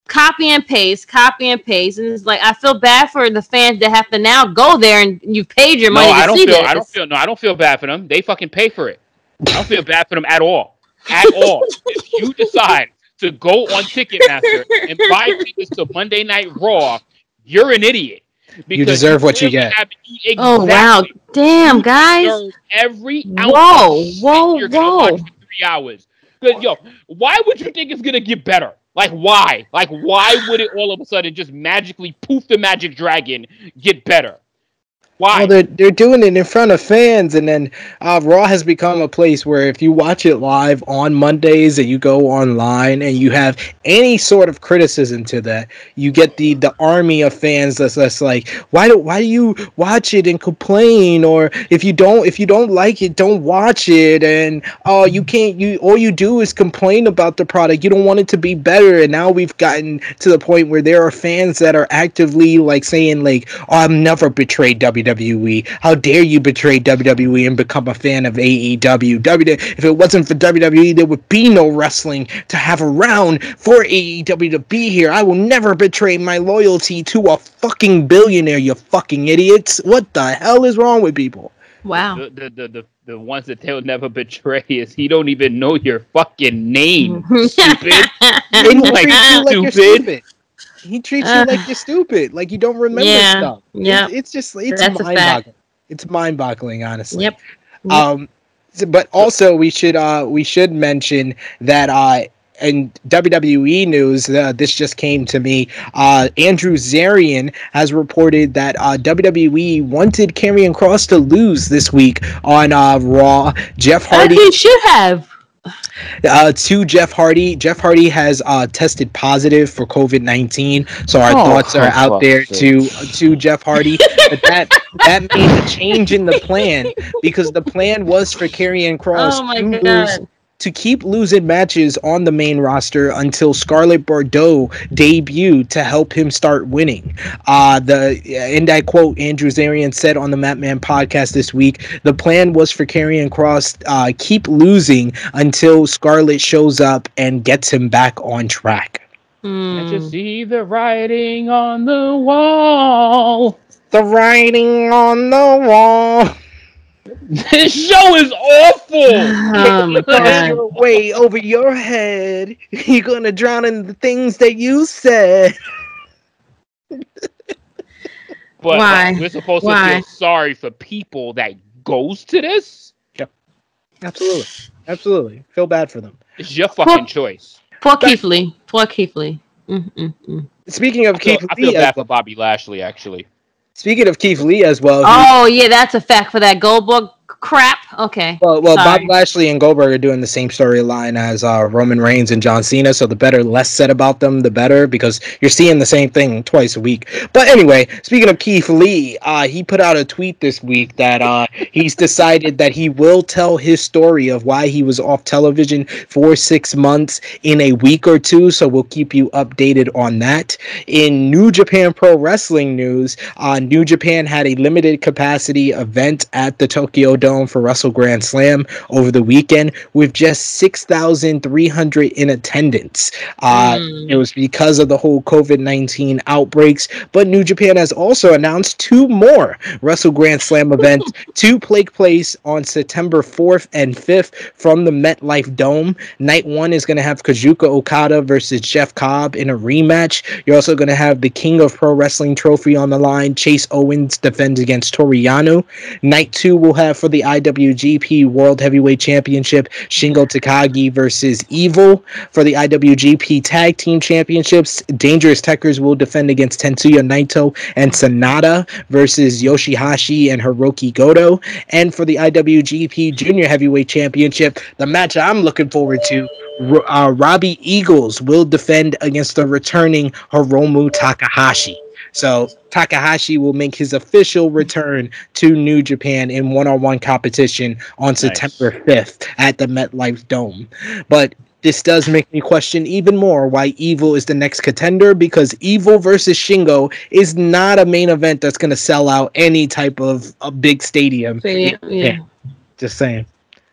copy and paste, copy and paste, and it's like I feel bad for the fans that have to now go there and you've paid your money. No, I don't feel. This. I don't feel. No, I don't feel bad for them. They fucking pay for it. I don't feel bad for them at all. At all. if you decide to go on Ticketmaster and buy tickets to Monday Night Raw, you're an idiot. You deserve you what you get. Exactly oh wow! Damn, guys. Every whoa, whoa, whoa! Three hours. Yo, why would you think it's gonna get better? Like why? Like why would it all of a sudden just magically poof the magic dragon get better? Why? Well, they're, they're doing it in front of fans, and then uh, Raw has become a place where if you watch it live on Mondays and you go online and you have any sort of criticism to that, you get the the army of fans that's, that's like, why do why do you watch it and complain? Or if you don't if you don't like it, don't watch it. And oh, you can't you all you do is complain about the product. You don't want it to be better. And now we've gotten to the point where there are fans that are actively like saying like, oh, I've never betrayed WWE WWE. How dare you betray WWE and become a fan of AEW? W- if it wasn't for WWE, there would be no wrestling to have around for AEW to be here. I will never betray my loyalty to a fucking billionaire, you fucking idiots. What the hell is wrong with people? Wow. The, the, the, the, the ones that they'll never betray is he don't even know your fucking name, stupid. like, stupid. stupid. He treats uh, you like you're stupid, like you don't remember yeah, stuff. Yeah, it's, it's just it's mind boggling. It's mind boggling, honestly. Yep. yep. Um, but also we should uh we should mention that uh in WWE news, uh, this just came to me. Uh, Andrew Zarian has reported that uh, WWE wanted Karrion Kross to lose this week on uh, Raw. Jeff Hardy. he should have. Uh, to Jeff Hardy. Jeff Hardy has uh, tested positive for COVID nineteen, so our oh, thoughts are out there to to Jeff Hardy. but that that made a change in the plan because the plan was for Karrion Kross oh to God. lose to keep losing matches on the main roster until Scarlett Bordeaux debuted to help him start winning. Uh, the and I quote Andrew Zarian said on the Mat Man podcast this week, the plan was for Karrion Kross uh, keep losing until Scarlett shows up and gets him back on track. Mm. I just see the writing on the wall. The writing on the wall. This show is awful. Oh way over your head. You're gonna drown in the things that you said. but uh, Why? we're supposed Why? to feel sorry for people that goes to this. Yeah, absolutely, absolutely. Feel bad for them. It's your fucking poor, choice. Poor Keith Lee. Poor Keith Lee. Mm-mm-mm. Speaking of I feel, Keith I feel bad for Bobby Lashley actually. Speaking of Keith Lee as well. Oh yeah, that's a fact for that Goldberg crap. Okay. Well, well, Bob Lashley and Goldberg are doing the same storyline as uh, Roman Reigns and John Cena. So the better, less said about them, the better, because you're seeing the same thing twice a week. But anyway, speaking of Keith Lee, uh, he put out a tweet this week that uh, he's decided that he will tell his story of why he was off television for six months in a week or two. So we'll keep you updated on that. In New Japan Pro Wrestling news, uh, New Japan had a limited capacity event at the Tokyo Dome for Wrestle Grand Slam over the weekend with just 6,300 in attendance. Uh, mm. It was because of the whole COVID 19 outbreaks, but New Japan has also announced two more Wrestle Grand Slam events to take place on September 4th and 5th from the MetLife Dome. Night one is going to have Kazuchika Okada versus Jeff Cobb in a rematch. You're also going to have the King of Pro Wrestling trophy on the line. Chase Owens defends against Toru Yano. Night two will have for the IWGP World Heavyweight Championship, Shingo Takagi versus Evil. For the IWGP Tag Team Championships, Dangerous Tekkers will defend against Tetsuya Naito and Sanada versus Yoshihashi and Hiroki Goto. And for the IWGP Junior Heavyweight Championship, the match I'm looking forward to uh, Robbie Eagles will defend against the returning Hiromu Takahashi. So Takahashi will make his official return to New Japan in one-on-one competition on nice. September 5th at the MetLife Dome. But this does make me question even more why Evil is the next contender because Evil versus Shingo is not a main event that's going to sell out any type of a big stadium. Yeah. yeah. Just saying.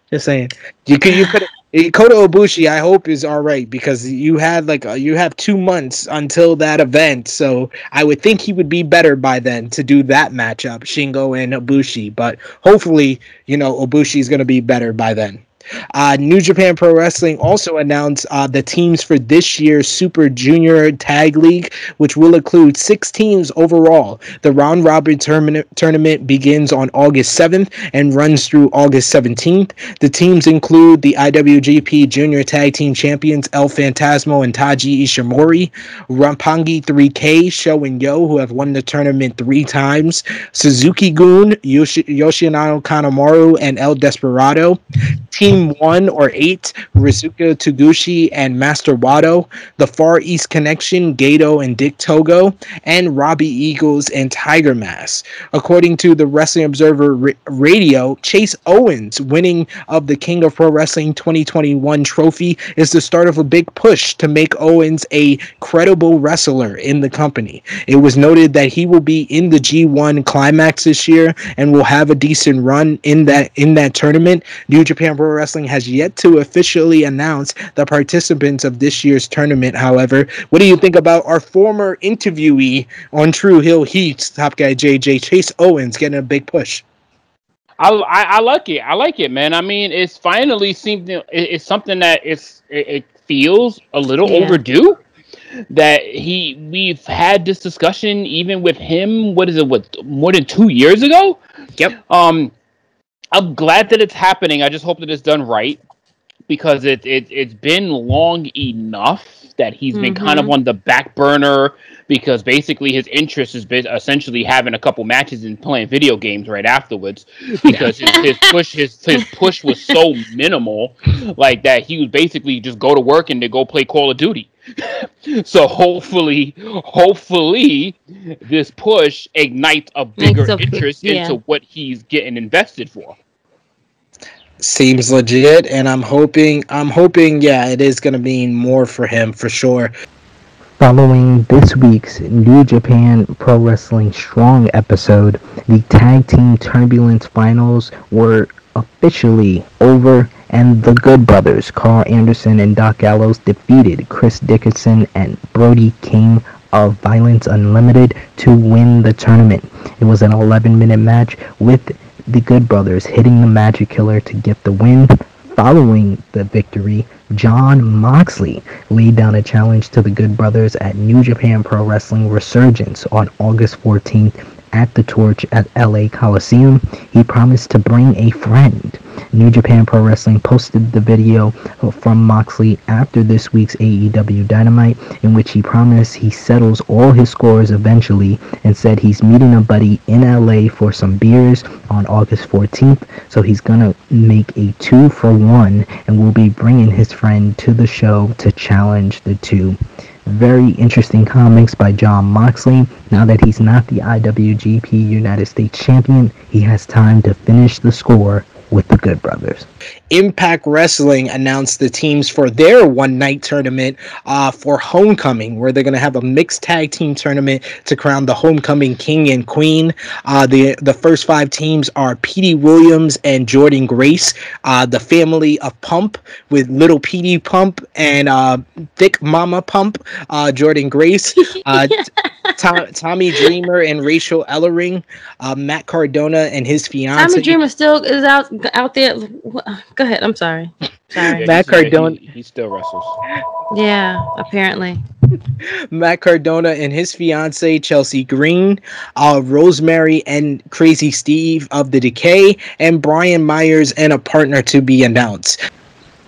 Just saying. You could you could Kota Ibushi, I hope is all right because you had like a, you have two months until that event, so I would think he would be better by then to do that matchup, Shingo and Ibushi. But hopefully, you know, Ibushi is going to be better by then. Uh, New Japan Pro Wrestling also announced uh, the teams for this year's Super Junior Tag League, which will include six teams overall. The round robin tournament, begins on August 7th and runs through August 17th. The teams include the IWGP Junior Tag Team Champions El Phantasmo and Taiji Ishimori, Roppongi 3K, Sho and Yo, who have won the tournament three times, Suzuki-gun, Yoshi- Yoshinobu Kanemaru, and El Desperado. Team Team 1 or 8, Ryusuke Taguchi and Master Wato, The Far East Connection, Gato and Dick Togo, and Robbie Eagles and Tiger Mask. According to the Wrestling Observer Radio, Chase Owens winning of the King of Pro Wrestling 2021 trophy is the start of a big push to make Owens a credible wrestler in the company. It was noted that he will be in the G1 climax this year and will have a decent run in that in that tournament. New Japan Pro Wrestling Wrestling has yet to officially announce the participants of this year's tournament. However, what do you think about our former interviewee on True Heel Heat, top guy JJ Chase Owens getting a big push? I, I, I like it. I like it, man. I mean, it's finally seemed it's something that it's it, it feels a little yeah. overdue. That he we've had this discussion even with him. What is it? What more than two years ago? Yep. Um, I'm glad that it's happening. I just hope that it's done right because it, it it's been long enough that he's mm-hmm. been kind of mm-hmm. on the back burner because basically his interest has been essentially having a couple matches and playing video games right afterwards because his, his, push his his push was so minimal like that he would basically just go to work and to go play Call of Duty. so hopefully hopefully this push ignites a bigger interest yeah. into what he's getting invested for seems legit and i'm hoping i'm hoping yeah it is going to mean more for him for sure Following this week's New Japan Pro Wrestling Strong episode, the Tag Team Turbulence Finals were officially over and the Good Brothers, Karl Anderson and Doc Gallows, defeated Chris Dickinson and Brody King of Violence Unlimited to win the tournament. It was an 11 minute match with the Good Brothers hitting the Magic Killer to get the win. Following the victory, Jon Moxley laid down a challenge to the Good Brothers at New Japan Pro Wrestling Resurgence on August 14th at the Torch at LA Coliseum. He promised to bring a friend. New Japan Pro Wrestling posted the video from Moxley after this week's AEW Dynamite, in which he promised he settles all his scores eventually and said he's meeting a buddy in LA for some beers on August 14th. So he's gonna make a two for one and will be bringing his friend to the show to challenge the two. Very interesting comics by Jon Moxley. Now that he's not the IWGP United States Champion, he has time to finish the score with the Good Brothers. Impact Wrestling announced the teams for their one night tournament uh, for Homecoming, where they're going to have a mixed tag team tournament to crown the Homecoming King and Queen. Uh, the the first five teams are Petey Williams and Jordynne Grace, uh, the family of Pump with Little Petey Pump and uh, Thick Mama Pump, uh, Jordynne Grace. Uh, Tom, Tommy Dreamer and Rachel Ellering, Matt Cardona and his fiance. Tommy Dreamer still is out out there Go ahead. I'm sorry. Sorry. Yeah, Matt Cardona. He, he, still wrestles. Yeah, apparently. Matt Cardona and his fiance Chelsea Green, uh, Rosemary and Crazy Steve of the Decay, and Brian Myers and a partner to be announced.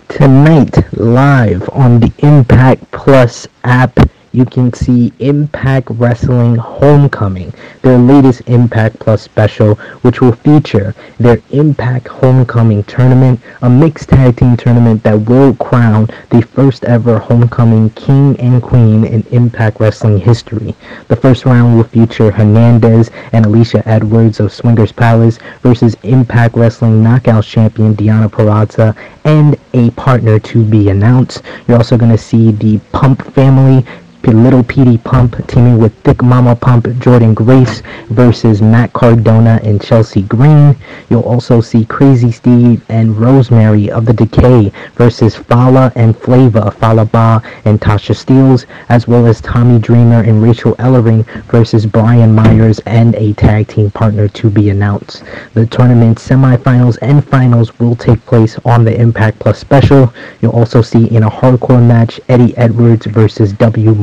Tonight, live on the Impact Plus app you can see Impact Wrestling Homecoming, their latest Impact Plus special, which will feature their Impact Homecoming tournament, a mixed tag team tournament that will crown the first ever Homecoming King and Queen in Impact Wrestling history. The first round will feature Hernandez and Alisha Edwards of Swingers Palace versus Impact Wrestling Knockout champion Deonna Purrazzo and a partner to be announced. You're also going to see the Pump family Little Petey Pump teaming with Thick Mama Pump Jordynne Grace versus Matt Cardona and Chelsea Green. You'll also see Crazy Steve and Rosemary of the Decay versus Fala and Flava, Fallah Bahh and Tasha Steelz, as well as Tommy Dreamer and Rachel Ellering versus Brian Myers and a tag team partner to be announced. The tournament semifinals and finals will take place on the Impact Plus special. You'll also see in a hardcore match Eddie Edwards versus W.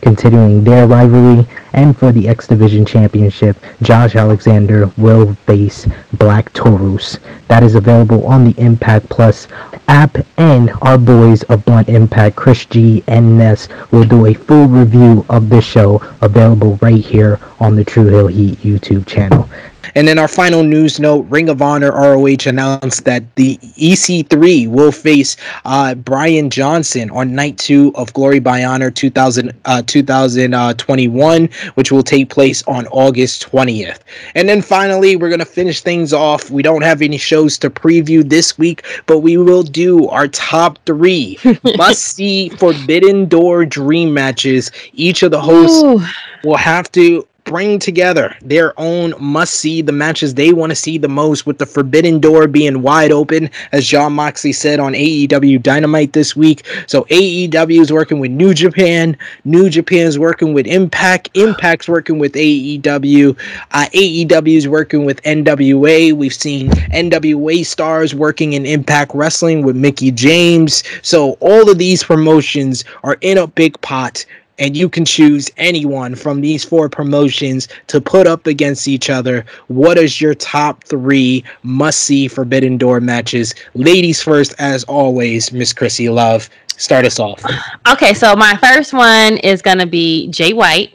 Continuing their rivalry. And for the X Division Championship, Josh Alexander will face Black Taurus. That is available on the Impact Plus app. And our boys of Blunt Impact, Chris G and Ness, will do a full review of this show available right here on the True Heel Heat YouTube channel. And then our final news note Ring of Honor ROH announced that the EC3 will face uh, Brian Johnson on night two of Glory by Honor 2000, uh, 2021, which will take place on August 20th. And then finally, we're going to finish things off. We don't have any shows to preview this week, but we will do our top three must see Forbidden Door dream matches. Each of the hosts Ooh. will have to bring together their own must see the matches they want to see the most with the forbidden door being wide open as Jon Moxley said on AEW Dynamite this week. So AEW is working with New Japan. New Japan is working with Impact. Impact's working with AEW uh, AEW is working with NWA we've seen NWA stars working in Impact Wrestling with Mickie James. So all of these promotions are in a big pot and you can choose anyone from these four promotions to put up against each other. What is your top three must see Forbidden Door matches? Ladies first, as always, Miss Chrissy Love. Start us off. Okay, so my first one is going to be Jay White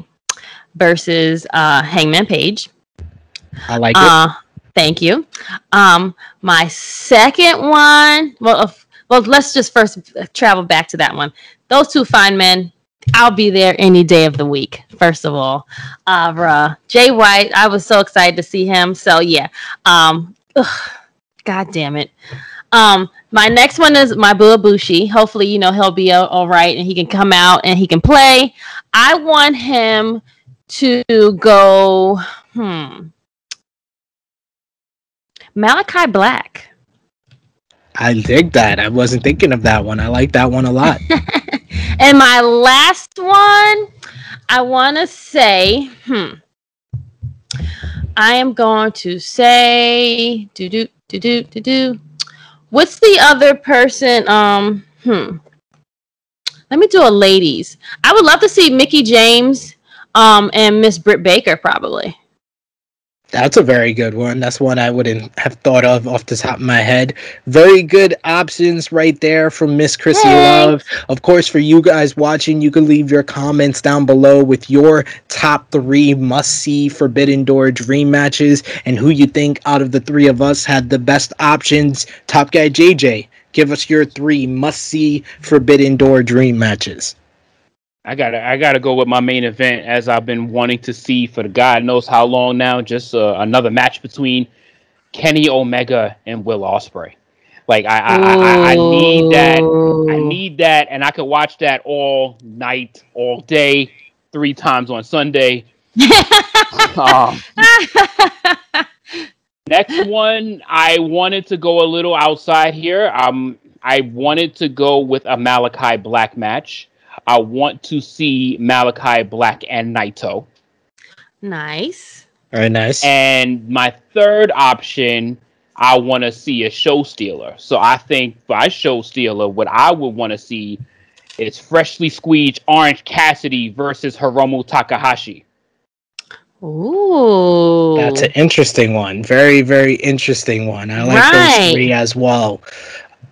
versus uh, Hangman Page. I like uh, it. Thank you. Um, my second one, well, well, let's just first travel back to that one. Those two fine men I'll be there any day of the week. First of all, uh, Jay White, I was so excited to see him. So yeah, um, ugh, god damn it. Um, my next one is my Bua Bushi. Hopefully, you know he'll be all right and he can come out and he can play. I want him to go. Hmm. Malakai Black. I dig that. I wasn't thinking of that one. I like that one a lot. and my last one, I want to say, hmm. I am going to say, do do do do do do. What's the other person? Um, Hmm. Let me do a ladies. I would love to see Mickie James um, and Miss Britt Baker probably. That's a very good one. That's one I wouldn't have thought of off the top of my head. Very good options right there from Miss Chrissy hey. Love. Of course, for you guys watching, you can leave your comments down below with your top three must see Forbidden Door dream matches and who you think out of the three of us had the best options. Top Guy JJ, give us your three must see Forbidden Door dream matches. I gotta I gotta go with my main event as I've been wanting to see for the God knows how long now. Just uh, another match between Kenny Omega and Will Ospreay. Like I I, I I, need that. I need that, and I could watch that all night, all day, three times on Sunday. um, next one, I wanted to go a little outside here. Um, I wanted to go with a Malakai Black match. I want to see Malakai Black and Naito. Nice. Very nice. And my third option, I want to see a show stealer. So I think by show stealer, what I would want to see is freshly squeezed Orange Cassidy versus Hiromu Takahashi. Ooh. That's an interesting one. Very, very interesting one. I like right. those three as well.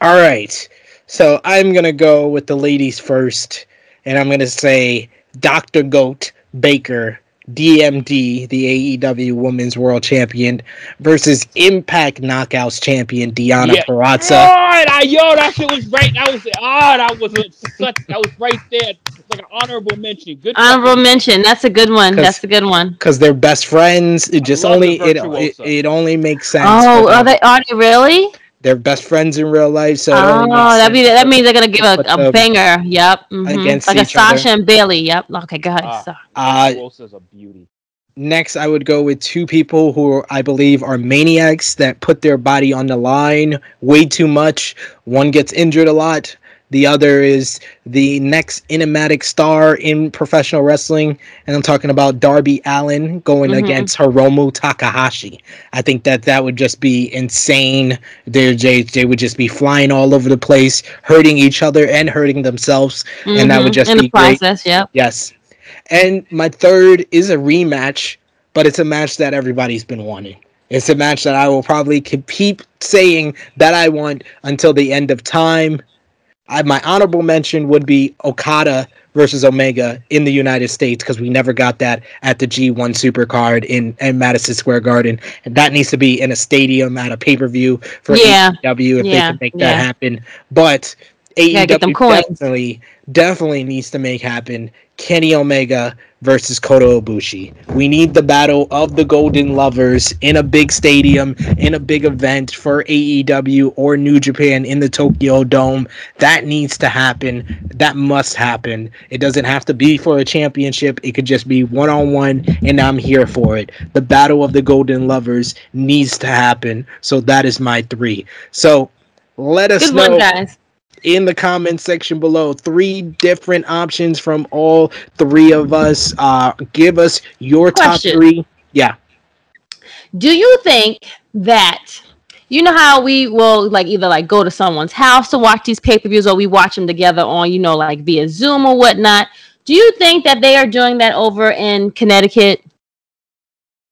All right. So I'm going to go with the ladies first and I'm going to say Dr. Goat Baker, DMD, the AEW Women's World Champion, versus Impact Knockouts Champion Deonna yeah. Purrazzo. Oh, yo, that shit was right. That was oh, that was a, such, that was right there. Like an honorable mention. Good. Honorable mention. That's a good one. That's a good one. Because they're best friends. It just only it, it, it only makes sense. Oh, are they? Are they really? They're best friends in real life. So oh, that be that means they're gonna give a, a banger. Yep, mm-hmm. against like a Sasha other. and Bayley. Yep. Okay, go ahead. Uh, uh, a beauty. Next, I would go with two people who I believe are maniacs that put their body on the line way too much. One gets injured a lot. The other is the next enigmatic star in professional wrestling, and I'm talking about Darby Allin going mm-hmm. against Hiromu Takahashi. I think that that would just be insane. They, they, they would just be flying all over the place, hurting each other and hurting themselves, mm-hmm. and that would mm-hmm. just in be the process. Great. Yep. Yes. And my third is a rematch, but it's a match that everybody's been wanting. It's a match that I will probably keep saying that I want until the end of time. I, my honorable mention would be Okada versus Omega in the United States because we never got that at the G1 Supercard in, in Madison Square Garden, and that needs to be in a stadium at a pay per view for yeah. AEW if yeah. they can make yeah. that happen. But AEW definitely definitely needs to make happen Kenny Omega versus Kota Ibushi. We need the battle of the Golden Lovers in a big stadium, in a big event for AEW or New Japan in the Tokyo Dome. That needs to happen. That must happen. It doesn't have to be for a championship, it could just be one on one, and I'm here for it. The battle of the Golden Lovers needs to happen. So that is my three. So let us Good know. One, guys in the comment section below. Three different options from all three of us. Uh, give us your Question. top three. Yeah. Do you think that you know how we will like either like go to someone's house to watch these pay per views or we watch them together on you know like via Zoom or whatnot? Do you think that they are doing that over in Connecticut,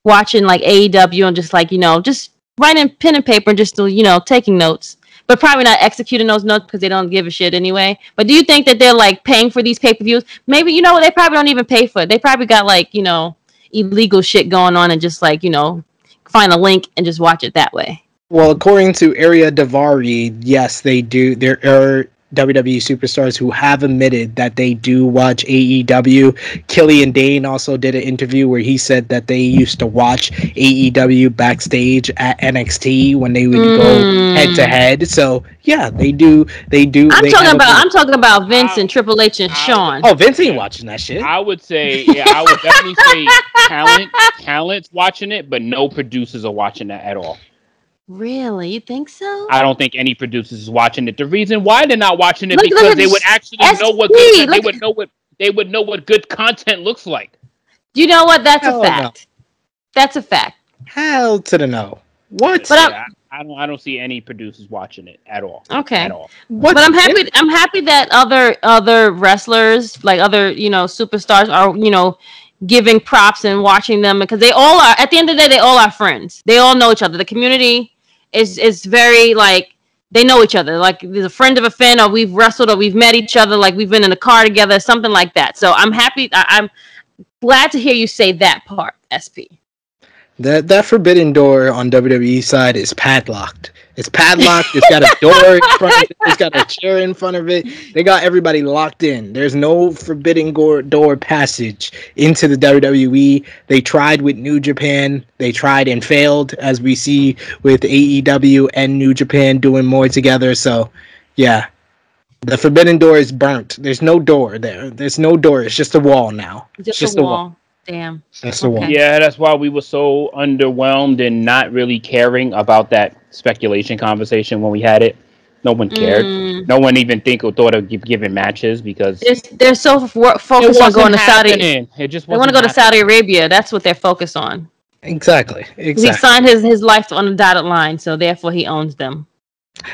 watching like AEW and just like you know just writing pen and paper and just you know taking notes? But probably not executing those notes because they don't give a shit anyway. But do you think that they're like paying for these pay per views? Maybe you know what they probably don't even pay for it. They probably got like you know illegal shit going on and just like you know find a link and just watch it that way. Well, according to Ariya Daivari, yes, they do. There are WWE superstars who have admitted that they do watch AEW. Killian Dain also did an interview where he said that they used to watch AEW backstage at NXT when they would mm. go head to head. So yeah, they do. They do. I'm they talking about. I'm talking about Vince and Triple H and Sean. Oh, Vince ain't watching that shit. I would say, yeah, I would definitely say talent, talent's watching it, but no producers are watching that at all. Really? You think so? I don't think any producers is watching it. The reason why they're not watching it look, because look they would actually SP. know what good, they would know what they would know what good content looks like. You know what? That's Hell a fact. No. That's a fact. Hell to the no. What? But I, I don't I don't see any producers watching it at all. Okay. At all. What? But I'm happy I'm happy that other other wrestlers, like other, you know, superstars are, you know, giving props and watching them because they all are at the end of the day they all are friends. They all know each other. The community is is very like they know each other. Like there's a friend of a fan, or we've wrestled, or we've met each other. Like we've been in a car together, something like that. So I'm happy. I, I'm glad to hear you say that part, SP. That that forbidden door on WWE side is padlocked. It's padlocked. It's got a door in front of it. It's got a chair in front of it. They got everybody locked in. There's no forbidden door passage into the WWE. They tried with New Japan. They tried and failed, as we see with AEW and New Japan doing more together. So, yeah, the forbidden door is burnt. There's no door there. There's no door. It's just a wall now. Just, it's just a wall. wall. Damn. That's the okay. one. Yeah, that's why we were so underwhelmed and not really caring about that speculation conversation when we had it. No one cared. Mm. No one even think or thought of giving matches because they're, they're so focused on going to Saudi. It just they want to go to Saudi Arabia. That's what they're focused on. Exactly. Exactly. He signed his his life on a dotted line, so therefore he owns them.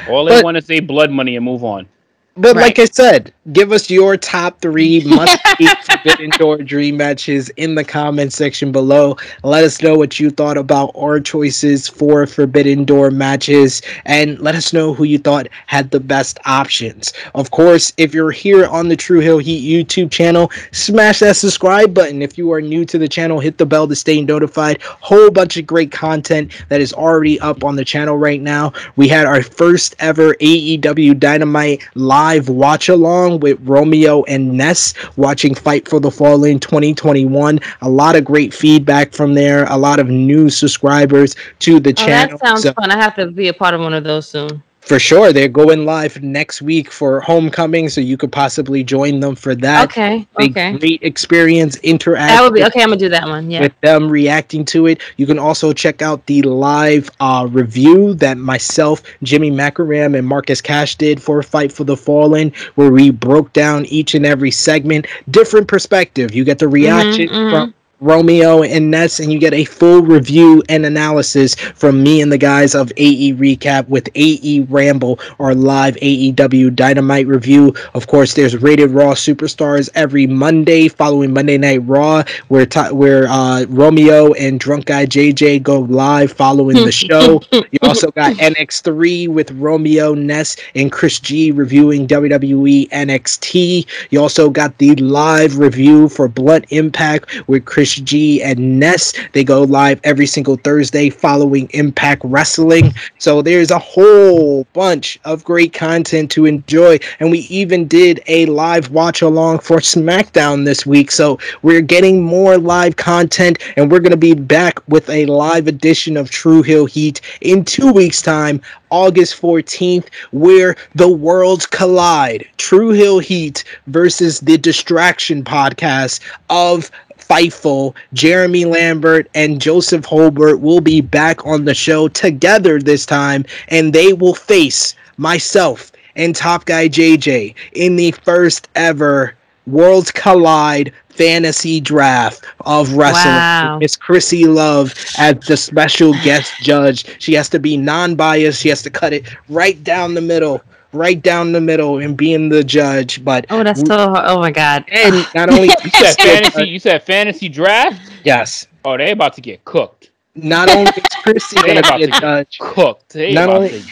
All they but, want to say blood money and move on. But right. like I said, give us your top three must Forbidden Door dream matches in the comment section below. Let us know what you thought about our choices for Forbidden Door matches, and let us know who you thought had the best options. Of course, if you're here on the True Heel Heat YouTube channel, smash that subscribe button. If you are new to the channel, hit the bell to stay notified. Whole bunch of great content that is already up on the channel right now. We had our first ever AEW Dynamite live live watch along with Romeo and Ness watching Fight for the Fallen 2021. A lot of great feedback from there, a lot of new subscribers to the oh, channel. That sounds so, fun. I have to be a part of one of those soon for sure they're going live next week for homecoming so you could possibly join them for that. Okay okay. great experience interact that would be okay i'm gonna do that one yeah. with them reacting to it. You can also check out the live uh, review that myself jimmy macaram and marcus cash did for fight for the fallen where we broke down each and every segment. Different perspective. You get the reaction mm-hmm, mm-hmm. from Romeo and Ness, and you get a full review and analysis from me and the guys of AE Recap with AE Ramble, our live AEW Dynamite review. Of course, there's Rated Raw Superstars every Monday following Monday Night Raw, where where uh, Romeo and Drunk Guy JJ go live following the show. you also got NX3 with Romeo Ness and Chris G reviewing WWE NXT. You also got the live review for Blunt Impact with Chris G and Ness. They go live every single Thursday following Impact Wrestling. So there's a whole bunch of great content to enjoy. And we even did a live watch along for SmackDown this week. So we're getting more live content and we're going to be back with a live edition of True Heel Heat in two weeks' time. August 14th, where the worlds collide. True Heel Heat versus the Distraction podcast of Fightful, Jeremy Lambert, and Joseph Holbert will be back on the show together this time, and they will face myself and Top Guy JJ in the first ever Worlds Collide fantasy draft of wrestling. Wow. Miss Chrissy Love as the special guest judge. She has to be non biased, she has to cut it right down the middle right down the middle and being the judge. But oh, that's so oh my god! And not only you said fantasy, you said fantasy draft. Yes. Oh, they about to get cooked. Not only is Chrissy gonna be a judge, cooked. They not only to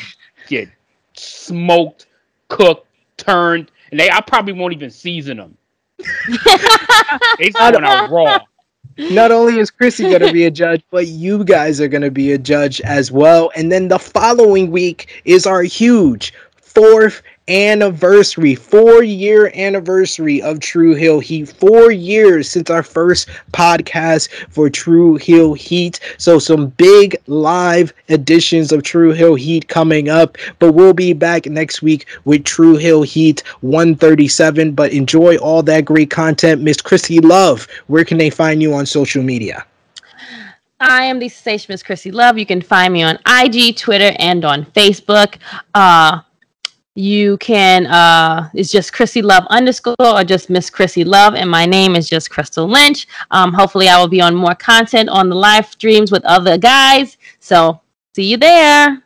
get smoked, cooked, turned, and they I probably won't even season them. they going out raw. Not only is Chrissy going to be a judge, but you guys are going to be a judge as well. And then the following week is our huge fourth anniversary, four year anniversary of True Heel Heat. Four years since our first podcast for True Heel Heat. So, some big live editions of True Heel Heat coming up. But we'll be back next week with True Heel Heat 137. But enjoy all that great content. Miss Chrissy Love, where can they find you on social media? I am the sensation Miss Chrissy Love. You can find me on IG, Twitter, and on Facebook. Uh, you can uh it's just chrissy love underscore or just miss chrissy love and my name is just crystal lynch. Um hopefully i will be on more content on the live streams with other guys. So see you there.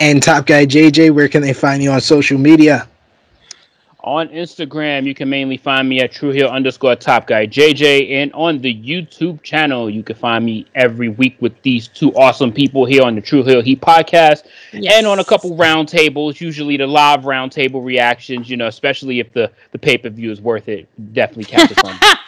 And Top Guy JJ, where can they find you on social media? On Instagram, you can mainly find me at True Heel underscore Top Guy JJ, and on the YouTube channel, you can find me every week with these two awesome people here on the True Heel Heat podcast, yes. and on a couple roundtables, usually the live roundtable reactions. You know, especially if the the pay per view is worth it, definitely catch us on.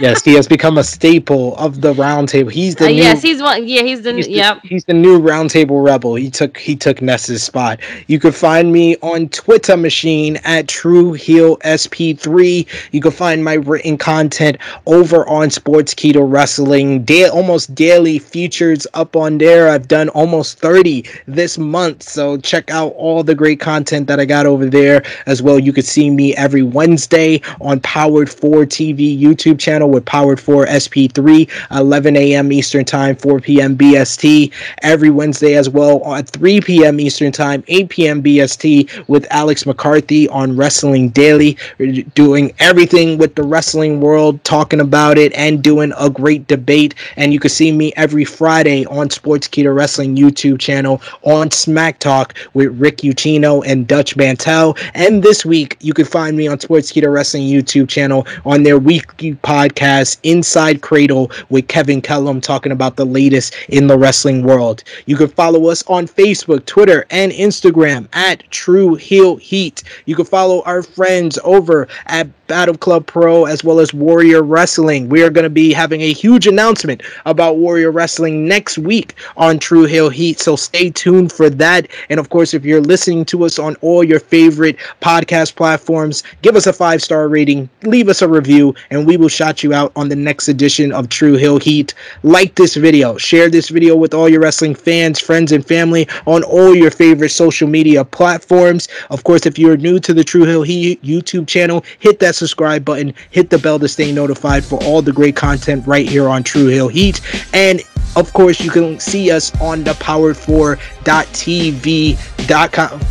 Yes, he has become a staple of the roundtable. He's the uh, new, yes, he's one. Yeah, he's the he's yep. he's the new roundtable rebel. He took he took Ness's spot. You can find me on Twitter machine at True Heel SP3. You can find my written content over on Sportskeeda Wrestling. Da- almost daily features up on there. I've done almost 30 this month, so check out all the great content that I got over there as well. You can see me every Wednesday on Powered 4 TV YouTube channel with Powered 4 SP3, 11 a.m. Eastern Time, 4 p.m. BST. Every Wednesday as well at 3 p.m. Eastern Time, 8 p.m. BST with Alex McCarthy on Wrestling Daily. We're doing everything with the wrestling world, talking about it, and doing a great debate. And you can see me every Friday on Sportskeeda Wrestling YouTube channel on Smack Talk with Rick Ucchino and Dutch Mantell. And this week, you can find me on Sportskeeda Wrestling YouTube channel on their week weekly podcast, Inside Cradle, with Kevin Kellum talking about the latest in the wrestling world. You can follow us on Facebook, Twitter, and Instagram at True Heel Heat. You can follow our friends over at Battle Club Pro as well as Warrior Wrestling. We are going to be having a huge announcement about Warrior Wrestling next week on True Heel Heat, so stay tuned for that. And of course, if you're listening to us on all your favorite podcast platforms, give us a five star rating, leave us a review, and we will shout you out on the next edition of True Heel Heat. Like this video, share this video with all your wrestling fans, friends, and family on all your favorite social media platforms. Of course, if you're new to the True Heel Heat YouTube channel, hit that subscribe button, hit the bell to stay notified for all the great content right here on True Heel Heat. And of course, you can see us on the powered4.tv.com,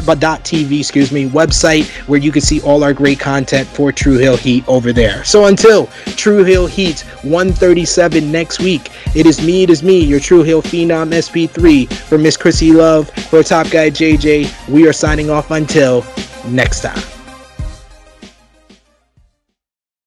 but .tv, excuse me, website where you can see all our great content for True Heel Heat over there. So until True Heel Heat 137 next week, it is me, it is me, your True Heel Phenom SP3 for Miss Chrissy Love, for Top Guy JJ. We are signing off until next time.